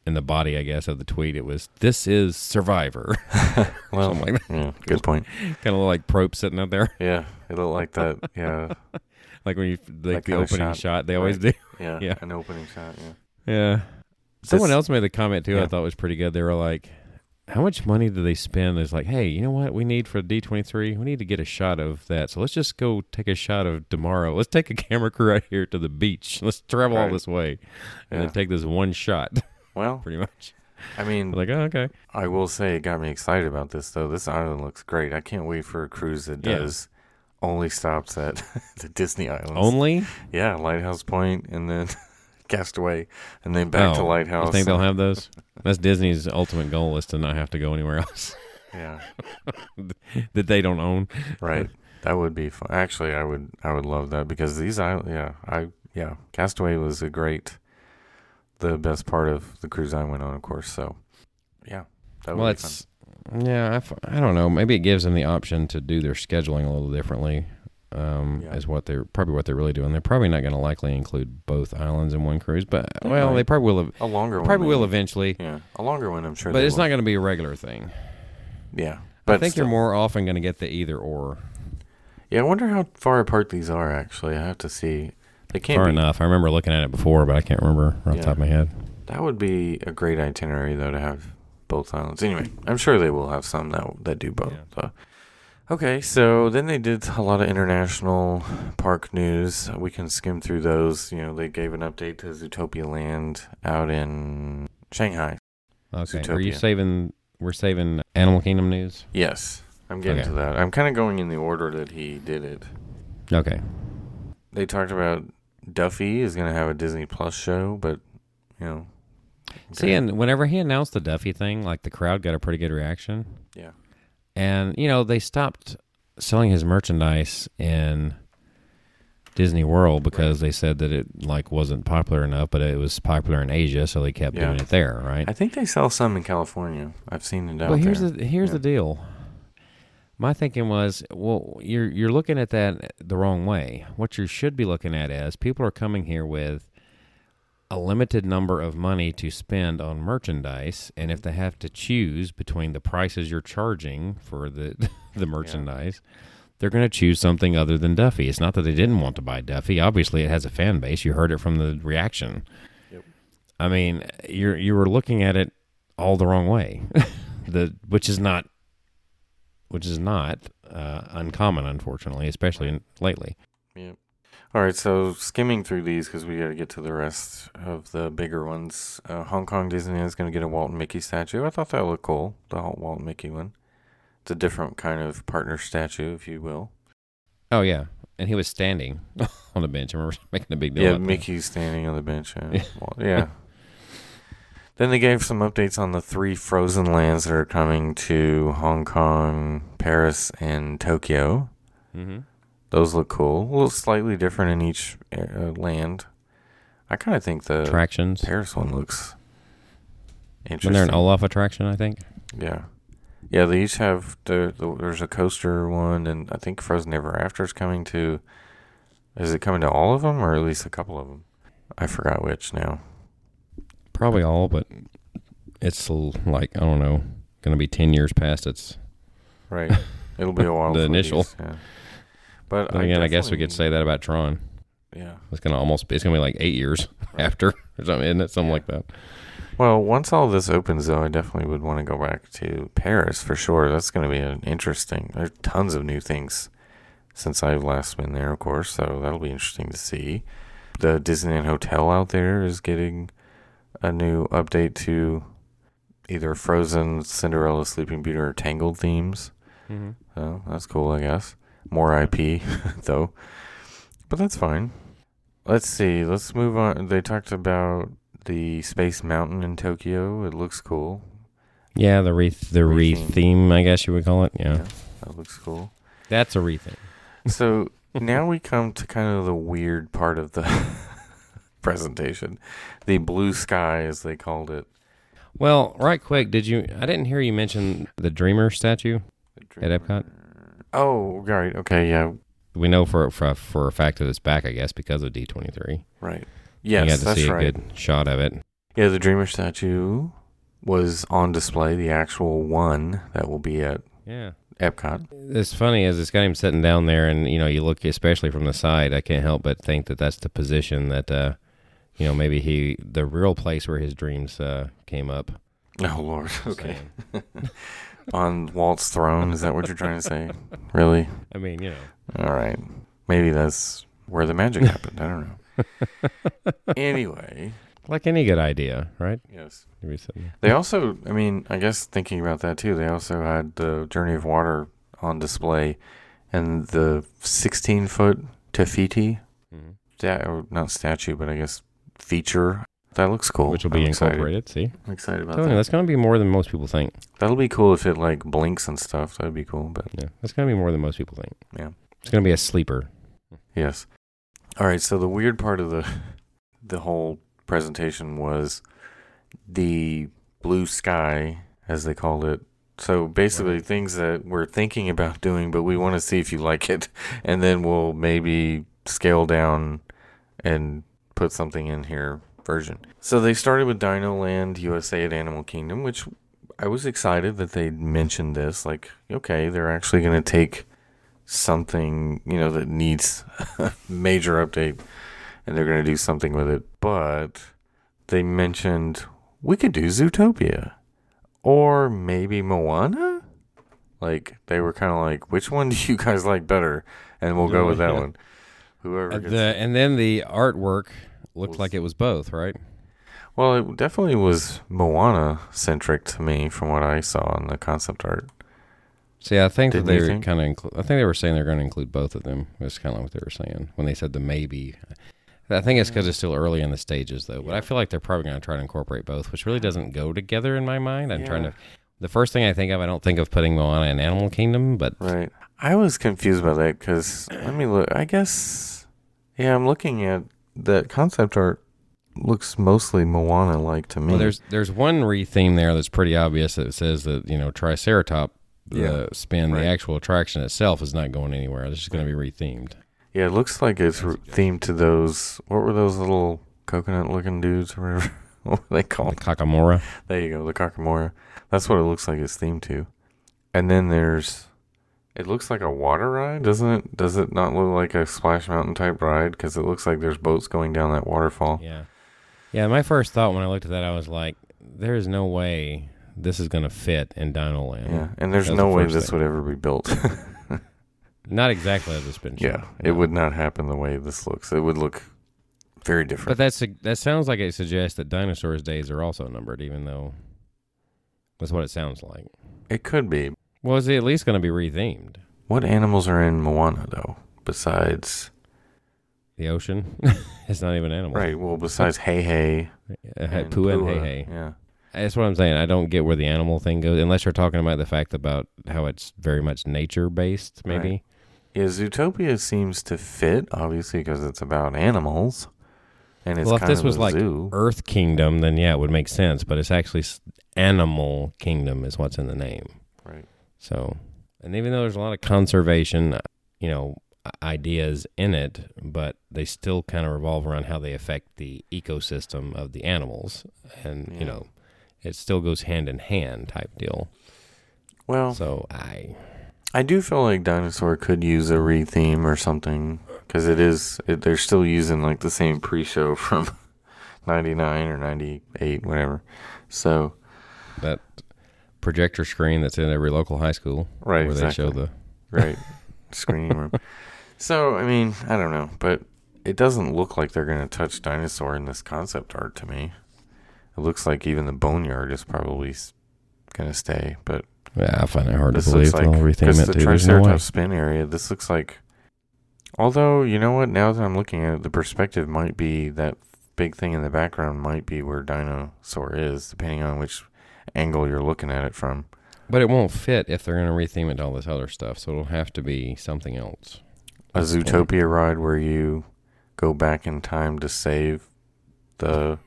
in the body, I guess, of the tweet, it was "This is Survivor." [laughs] Well, like yeah, good point. [laughs] kind of like Probst sitting up there. Yeah, it looked like that. Yeah. Like when you like That the opening shot. shot, they always Right. do. [laughs] Yeah, Yeah. an opening shot. Yeah. Yeah. Someone else made the comment too. I thought was pretty good. They were like, "How much money do they spend?" It's like, "Hey, you know what? We need for D twenty three. We need to get a shot of that. So let's just go take a shot of tomorrow. Let's take a [laughs] camera crew out here to the beach. Let's travel all this way, and Yeah. then take this one shot. [laughs] Well, pretty much. I mean, like, oh, okay. I will say it got me excited about this though. This island looks great. I can't wait for a cruise that Yeah. does only stops at [laughs] the Disney Islands. Only Yeah, Lighthouse Point and then [laughs] Castaway and then back to Oh, Lighthouse. You think they'll have those? That's Disney's ultimate goal is to not have to go anywhere else [laughs] Yeah, that they don't own. right. that would be fun. Actually, I would I would love that because these islands, yeah, I yeah, Castaway was a great the best part of the cruise I went on, of course. So, yeah. That would well, be fun. Yeah. I, f- I don't know. Maybe it gives them the option to do their scheduling a little differently. Um, Yeah. is what they're probably what they're really doing. They're probably not going to likely include both islands in one cruise, but They well, might. they probably will. a longer one. Probably will maybe. eventually, Yeah, a longer one. I'm sure. but it's will. not going to be a regular thing. Yeah, but I think you're more often going to get the either or. Yeah, I wonder how far apart these are. Actually, I have to see. They can't Far be. enough. I remember looking at it before, but I can't remember off the top of my head. That would be a great itinerary, though, to have both islands. Anyway, I'm sure they will have some that that do both. Yeah. So. Okay, so then they did a lot of international park news. We can skim through those. You know, they gave an update to Zootopia Land out in Shanghai. Okay. Are you saving? We're saving Animal Kingdom news. Yes, I'm getting Okay. to that. I'm kind of going in the order that he did it. Okay. They talked about Duffy is going to have a Disney Plus show, but you know, See, and whenever he announced the Duffy thing, like the crowd got a pretty good reaction. yeah, And, you know, they stopped selling his merchandise in Disney World because they said that it like wasn't popular enough, but it was popular in Asia, so they kept Yeah. doing it there, right? I think they sell some in California. I've seen it out Well, here's there. the here's the deal. My thinking was, well, you're you're looking at that the wrong way. What you should be looking at is people are coming here with a limited number of money to spend on merchandise, and if they have to choose between the prices you're charging for the [laughs] the merchandise, they're going to choose something other than Duffy. It's not that they didn't want to buy Duffy. Obviously, it has a fan base. You heard it from the reaction. Yep. I mean, you're you were looking at it all the wrong way, [laughs] the which is not which is not uh, uncommon, unfortunately, especially in, lately. Yep. All right, so skimming through these because we got to get to the rest of the bigger ones. Uh, Hong Kong Disneyland is going to get a Walt and Mickey statue. I thought that looked cool, the Walt Walt and Mickey one. It's a different kind of partner statue, if you will. Oh yeah, and he was standing [laughs] on the bench. I remember [laughs] making a big deal. yeah, about that. Mickey's standing on the bench. Yeah. Yeah. [laughs] Then they gave some updates on the three frozen lands that are coming to Hong Kong, Paris, and Tokyo. Mhm. Those look cool. A little slightly different in each uh, land. I kind of think the attractions. Paris one looks interesting. they're an Olaf attraction, I think. yeah, yeah. They each have the, the there's a coaster one, and I think Frozen Ever After is coming to. Is it coming to all of them, or at least a couple of them? I forgot which now. Probably all, but it's like I don't know, going to be ten years past its. Right, it'll be a while. [laughs] The initial. these, yeah. But Then again, I guess we could say that about Tron. Yeah. It's going to almost. It's to be like eight years Right. [laughs] after or something, isn't it? Something Yeah. like that. Well, once all this opens, though, I definitely would want to go back to Paris for sure. That's going to be an interesting. There's tons of new things since I've last been there, of course. So that'll be interesting to see. The Disneyland Hotel out there is getting a new update to either Frozen, Cinderella, Sleeping Beauty, or Tangled themes. Mm-hmm. So that's cool, I guess. More IP, [laughs] though. But that's fine. Let's see. Let's move on. They talked about the Space Mountain in Tokyo. It looks cool. Yeah, the wreath, the wreath theme, I guess you would call it. Yeah, Yeah. That looks cool. that's a wreath thing. So [laughs] now we come to kind of the weird part of the [laughs] presentation. The blue sky, as they called it. Well, right quick, did you? I didn't hear you mention the Dreamer statue at Epcot. Oh, right. Okay. Yeah. We know for for for a fact that it's back, I guess, because of D twenty three. Right. you Yes, got to that's see right. a good shot of it. Yeah, the Dreamer statue was on display. The actual one that will be at Yeah. Epcot. It's funny as it's got him sitting down there, and you know, you look especially from the side. I can't help but think that that's the position that, uh, you know, maybe he the real place where his dreams uh, came up. Oh Lord. [laughs] Okay. [laughs] On Walt's throne, is that what you're trying to say? Really? I mean, you know, All right. Maybe that's where the magic happened. I don't know. [laughs] anyway, like any good idea, right? yes. You'd be sitting there. They also, I mean, I guess thinking about that too, they also had the Journey of Water on display and the 16 foot Te Fiti, Mhm. sta- or not statue, but I guess feature. That looks cool. Which will be I'm excited. incorporated. See, I'm excited about you, that. that's going to be more than most people think. That'll be cool if it like blinks and stuff. That'd be cool. But Yeah, that's going to be more than most people think. Yeah. it's going to be a sleeper. yes. All right. So the weird part of the [laughs] the whole presentation was the blue sky, as they called it. So basically, Right. things that we're thinking about doing, but we want to see if you like it, [laughs] and then we'll maybe scale down and put something in here version. So they started with Dino Land USA at Animal Kingdom, which I was excited that they mentioned this. Like, okay, they're actually going to take something, you know, that needs a [laughs] major update and they're going to do something with it. But they mentioned we could do Zootopia or maybe Moana. Like they were kind of like, which one do you guys like better? And we'll go with that [laughs] one. Whoever. Uh, Gets, the and then the artwork looked Was- like it was both, right? well, it definitely was Moana centric to me from what I saw in the concept art. See, I think that Didn't they were kind of. Inclu- I think they were saying they're going to include both of them. That's kind of what they were saying when they said the maybe. I think it's because it's still early in the stages, though. But I feel like they're probably going to try to incorporate both, which really doesn't go together in my mind. I'm trying to. The first thing I think of, I don't think of putting Moana in Animal Kingdom, but Right. I was confused by that because let me look. I guess, yeah, I'm looking at that concept art. Looks mostly Moana like to me. well, there's there's one re-theme there that's pretty obvious. That says that you know Triceratop, the Yeah. spin, Right. the actual attraction itself is not going anywhere. It's just going to be rethemed. yeah, it looks like it's re- themed to those. What were those little coconut-looking dudes or whatever? [laughs] what were they The called? Kakamora. There you go, the Kakamora. That's what it looks like it's themed to. And then there's, it looks like a water ride, doesn't it? Does it not look like a Splash Mountain type ride? Because it looks like there's boats going down that waterfall. Yeah. Yeah, my first thought when I looked at that, I was like, there is no way this is going to fit in Dino Land. Yeah, and there's no the way this thing. would ever be built. [laughs] Not exactly as it's been shown. yeah, it No. would not happen the way this looks. It would look very different. But that's that sounds like it suggests that dinosaurs' days are also numbered, even though that's what it sounds like. it could be. Well, is it at least going to be rethemed? What animals are in Moana though? Besides, The ocean? [laughs] it's not even animals. right? Well, besides Heihei, Uh, Pua and Heihei. Yeah, That's what I'm saying. I don't get where the animal thing goes, unless you're talking about the fact about how it's very much nature based, maybe. Right. yeah. Zootopia seems to fit, obviously, because it's about animals, and it's Well, if kind this of was like zoo. Earth Kingdom, then yeah, it would make sense. But it's actually Animal Kingdom is what's in the name. Right. So, and even though there's a lot of conservation, uh, you know, ideas in it, but they still kind of revolve around how they affect the ecosystem of the animals, and Yeah. you know, it still goes hand in hand type deal. Well, So I, I do feel like Dinosaur could use a re-theme or something because it is it, they're still using like the same pre-show [laughs] from '99 or '98, whatever. So that projector screen that's in every local high school, right, where exactly. they show the right screening room. So I mean, I don't know, but it doesn't look like they're going to touch dinosaur in this concept art to me. It looks like even the boneyard is probably going to stay, but Yeah, I find it hard to believe like because it the too. There's no. Triceratops spin area. This looks like, although you know what, now that I'm looking at it, the perspective might be that big thing in the background might be where dinosaur is, depending on which angle you're looking at it from. But it won't fit if they're going to retheme it to all this other stuff. So it'll have to be something else. A That's the point. Zootopia ride where you go back in time to save the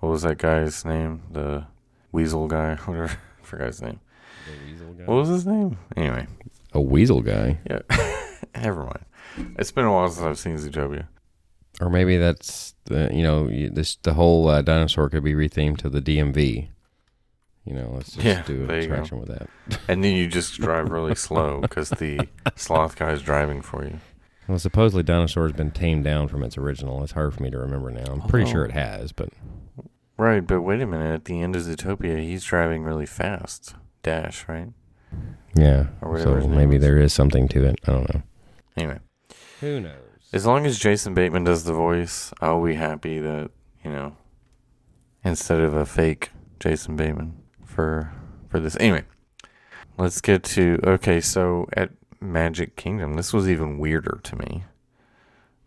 what was that guy's name? The weasel guy, [laughs] whatever. I forgot his name. The weasel guy. What was his name? Anyway, a weasel guy, yeah. [laughs] Never mind. It's been a while since I've seen Zootopia. or maybe that's the you know this the whole uh, dinosaur could be rethemed to the DMV. You know, let's just Yeah, do an attraction with that. [laughs] And then you just [laughs] drive really slow because the sloth guy is driving for you. Well, supposedly dinosaur has been tamed down from its original. It's hard for me to remember now. I'm pretty sure oh. it has, but Right, but wait a minute. At the end of Zootopia, he's driving really fast. Dash, right? yeah. So maybe is. there is something to it. I don't know. Anyway, Who knows? as long as Jason Bateman does the voice, I'll be happy that, you know, instead of a fake Jason Bateman for for this. Anyway, let's get to okay, so at Magic Kingdom, this was even weirder to me.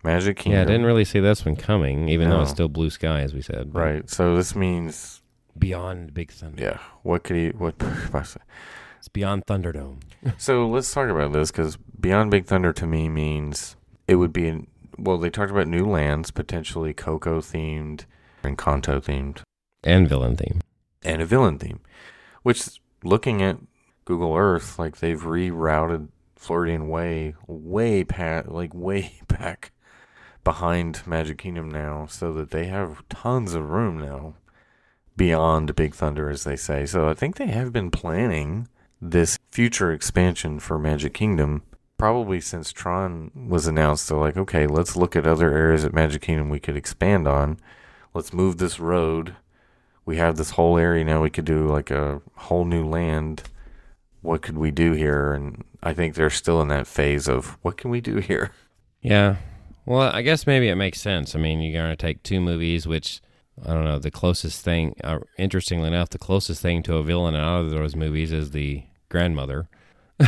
Magic Kingdom. Yeah, I didn't really see this one coming, even though it's still blue sky, as we said. Right. So this means Beyond Big Thunder. yeah, what could he what [laughs] It's beyond Thunderdome. [laughs] So let's talk about this because Beyond Big Thunder to me means it would be in, well, they talked about new lands, potentially Coco themed and Kanto themed, And villain theme. And a villain theme. Which, looking at Google Earth, like they've rerouted Floridian Way way past, like [laughs] way back behind Magic Kingdom now, so that they have tons of room now beyond Big Thunder, as they say. So I think they have been planning this future expansion for Magic Kingdom probably since Tron was announced. They're like, okay, let's look at other areas at Magic Kingdom we could expand on. Let's move this road. We have this whole area now. We could do like a whole new land. What could we do here? And I think they're still in that phase of what can we do [laughs] here? Yeah. Well, I guess maybe it makes sense. I mean, you're going to take two movies, which I don't know. The closest thing, uh, interestingly enough, the closest thing to a villain out of those movies is the grandmother. [laughs]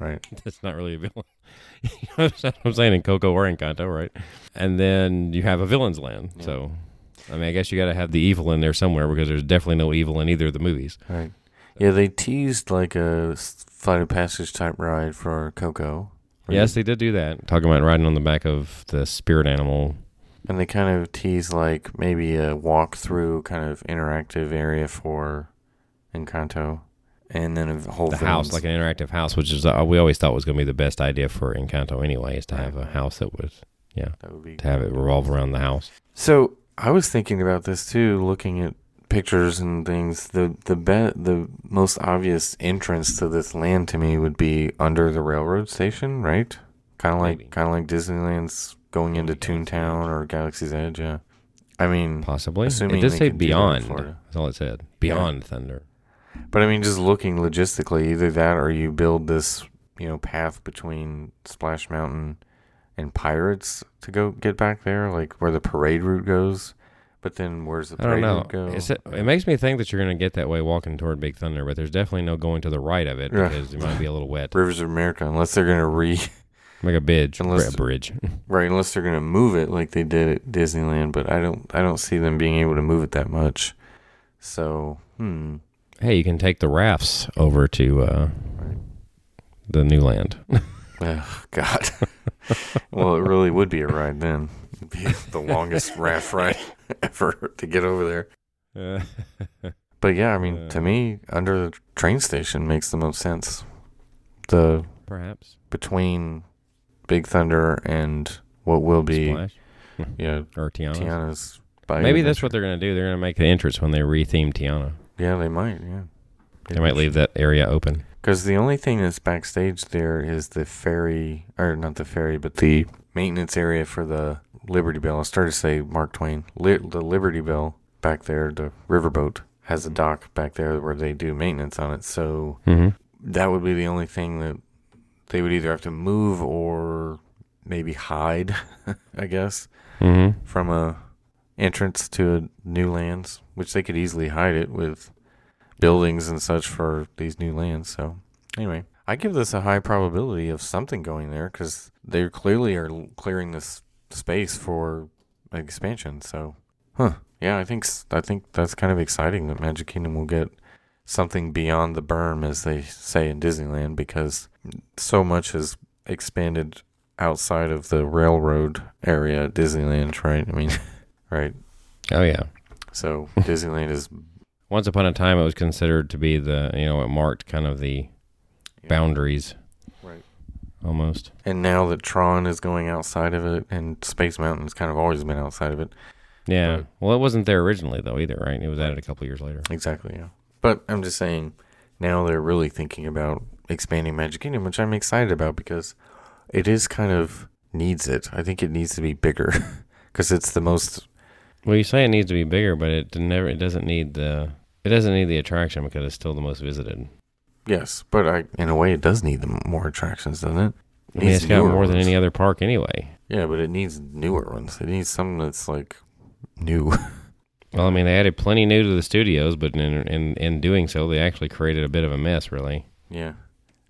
Right. That's not really a villain. [laughs] you know what I'm saying in Coco or Encanto, right? And then you have a villain's land. Yeah. So, I mean, I guess you got to have the evil in there somewhere because there's definitely no evil in either of the movies. Right. Yeah, they teased like a flight of passage type ride for Coco. Yes, they did do that. Talking about riding on the back of the spirit animal. And they kind of tease like maybe a walk through kind of interactive area for Encanto. And then a whole the house, like an interactive house, which is uh, we always thought was going to be the best idea for Encanto anyway, is to have a house that was that would be to have it revolve around the house. So I was thinking about this too, looking at pictures and things. The the be- the most obvious entrance to this land to me would be under the railroad station, right? Kind of like kind of like Disneyland's going into Toontown or Galaxy's Edge. Yeah, I mean, Possibly. Assuming it does say that beyond. That's all it said. Beyond Thunder. but I mean, just looking logistically, either that or you build this, you know, path between Splash Mountain and Pirates to go get back there, like where the parade route goes. But then where's the I don't parade know. route go? Is it, it makes me think that you're going to get that way walking toward Big Thunder, but there's definitely no going to the right of it Yeah. because it might be a little wet. Rivers of America, unless they're gonna re [laughs] Like a bridge. Unless- a bridge. [laughs] right, unless they're gonna move it like they did at Disneyland. But I don't, I don't see them being able to move it that much. So, hmm, hey, you can take the rafts over to uh, the new land. [laughs] Ugh, God. [laughs] well, it really would be a ride then. It'd be the longest [laughs] raft ride [laughs] ever to get over there. But yeah, I mean, to Uh. me, under the train station makes the most sense. The Perhaps. between Big Thunder and what will be, Splash. yeah, Or Tiana. Tiana's. Bayou Maybe that's what they're going to do. They're going to make the entrance when they retheme Tiana. Yeah, they might. Yeah, They might leave that area open. because the only thing that's backstage there is the ferry, or not the ferry, but the maintenance area for the Liberty Belle. I started to say Mark Twain. Li- the Liberty Belle back there, the riverboat has a dock back there where they do maintenance on it. So Mm-hmm. that would be the only thing that they would either have to move or maybe hide, [laughs] I guess, Mm-hmm. from a entrance to a new lands, which they could easily hide it with buildings and such for these new lands. So anyway, I give this a high probability of something going there because they clearly are clearing this space for expansion. So, huh? Yeah, I think I think that's kind of exciting that Magic Kingdom will get something beyond the berm, as they say in Disneyland, because so much has expanded outside of the railroad area at Disneyland, right? I mean, [laughs] right. Oh, yeah. So Disneyland is Once upon a time, it was considered to be the, you know, it marked kind of the boundaries right. almost. And now that Tron is going outside of it, and Space Mountain's kind of always been outside of it. Yeah. Right. Well, it wasn't there originally, though, either, right? It was added a couple years later. Exactly. Yeah. But I'm just saying, now they're really thinking about expanding Magic Kingdom, which I'm excited about because it is kind of needs it. I think it needs to be bigger [laughs] because it's the most. Well, you say it needs to be bigger, but it never. It doesn't need the. It doesn't need the attraction because it's still the most visited. Yes, but I, in a way, it does need the more attractions, doesn't it? I mean, it's got more than any other park anyway. Yeah, but it needs newer ones. It needs something that's like new. [laughs] Well, I mean, they added plenty new to the studios, but in in in doing so, they actually created a bit of a mess. Really, yeah,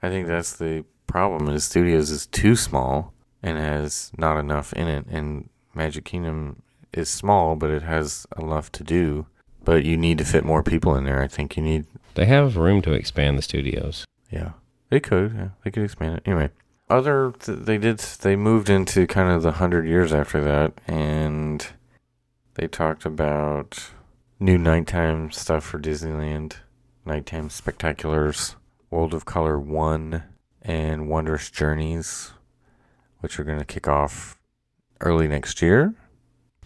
I think that's the problem. Is Studios is too small and has not enough in it, and Magic Kingdom is small, but it has enough to do. But you need to fit more people in there. I think you need. they have room to expand the studios. Yeah, they could. Yeah, they could expand it. Anyway, other th- they did. They moved into kind of the hundred years after that, and they talked about new nighttime stuff for Disneyland, nighttime spectaculars, World of Color One, and Wondrous Journeys, which are going to kick off early next year.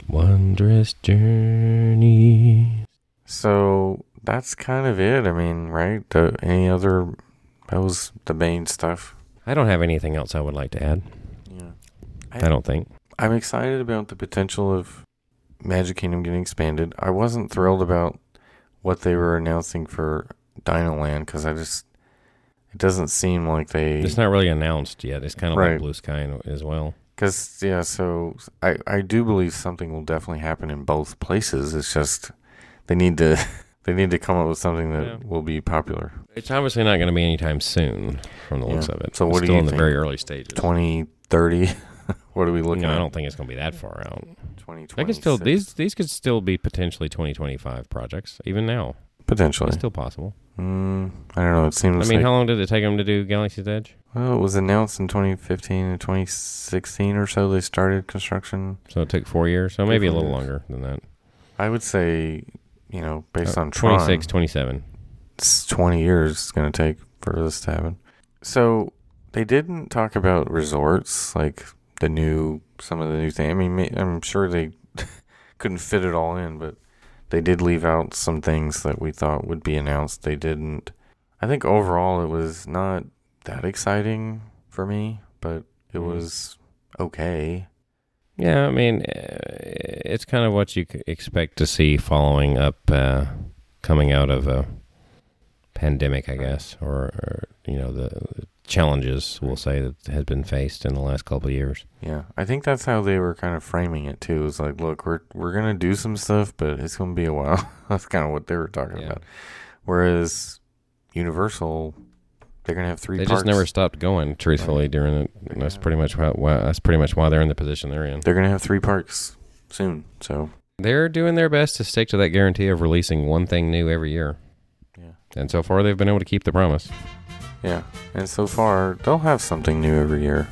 Wondrous journey. So that's kind of it. I mean, right? The, any other? That was the main stuff. I don't have anything else I would like to add. Yeah. I don't think. I'm excited about the potential of Magic Kingdom getting expanded. I wasn't thrilled about what they were announcing for Dino Land because I just it doesn't seem like they It's not really announced yet. It's kind of Right. like Blue Sky as well. Because yeah. So I I do believe something will definitely happen in both places. It's just they need to [laughs] they need to come up with something that Yeah. will be popular. It's obviously not going to be anytime soon, from the looks of it. So It's what do you still you in the very early stages. Twenty thirty. [laughs] what are we looking no, I don't think it's going to be that far out. Twenty I twenty. could still these these could still be potentially 2025 projects even now. potentially. It's still possible. Mm, I don't know. It seems. I mean, like, how long did it take them to do Galaxy's Edge? Well, it was announced in 2015 and 2016 or so. They started construction. So it took four years. So maybe a little years. longer than that. I would say, you know, based Uh, on Tron, 26, 27. it's 20 years it's going to take for this to happen. So they didn't talk about resorts, like the new, some of the new things. I mean, I'm sure they [laughs] couldn't fit it all in, but they did leave out some things that we thought would be announced. They didn't. I think overall it was not that exciting for me, but it Mhm. was okay. Yeah, I mean, uh, it's kind of what you expect to see following up, uh, coming out of a pandemic, I guess, or, or you know the challenges we'll say that has been faced in the last couple of years. Yeah, I think that's how they were kind of framing it too. It's like, look, we're we're gonna do some stuff, but it's gonna be a while. [laughs] that's kind of what they were talking Yeah. about. Whereas Universal, they're gonna have three. They parks. just never stopped going. Truthfully, during the, that's pretty much why, why that's pretty much why they're in the position they're in. They're gonna have three parks soon. So They're doing their best to stick to that guarantee of releasing one thing new every year, yeah, and so far they've been able to keep the promise. yeah. And so far, they'll have something new every year.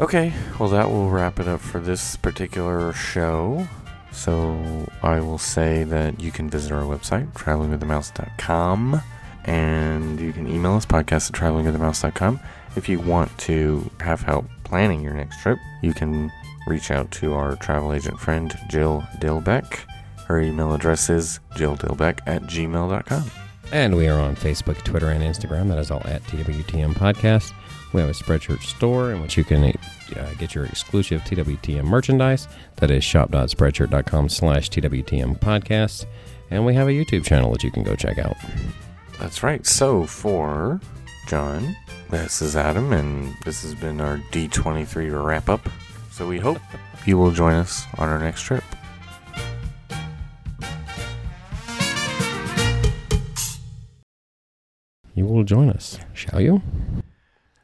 Okay, well that will wrap it up for this particular show. So I will say that you can visit our website, travelingwiththemouse.com, and you can email us, podcast at travelingwiththemouse.com. If you want to have help planning your next trip, you can reach out to our travel agent friend, Jill Dilbeck. Her email address is jilldilbeck at gmail.com. And we are on Facebook, Twitter, and Instagram. That is all at TWTM Podcast. We have a Spreadshirt store in which you can uh, get your exclusive TWTM merchandise. That is shop.spreadshirt.com slash TWTM Podcast. And we have a YouTube channel that you can go check out. That's right. So for John, this is Adam, and this has been our D23 wrap up. So we hope you will join us on our next trip. You will join us, shall you?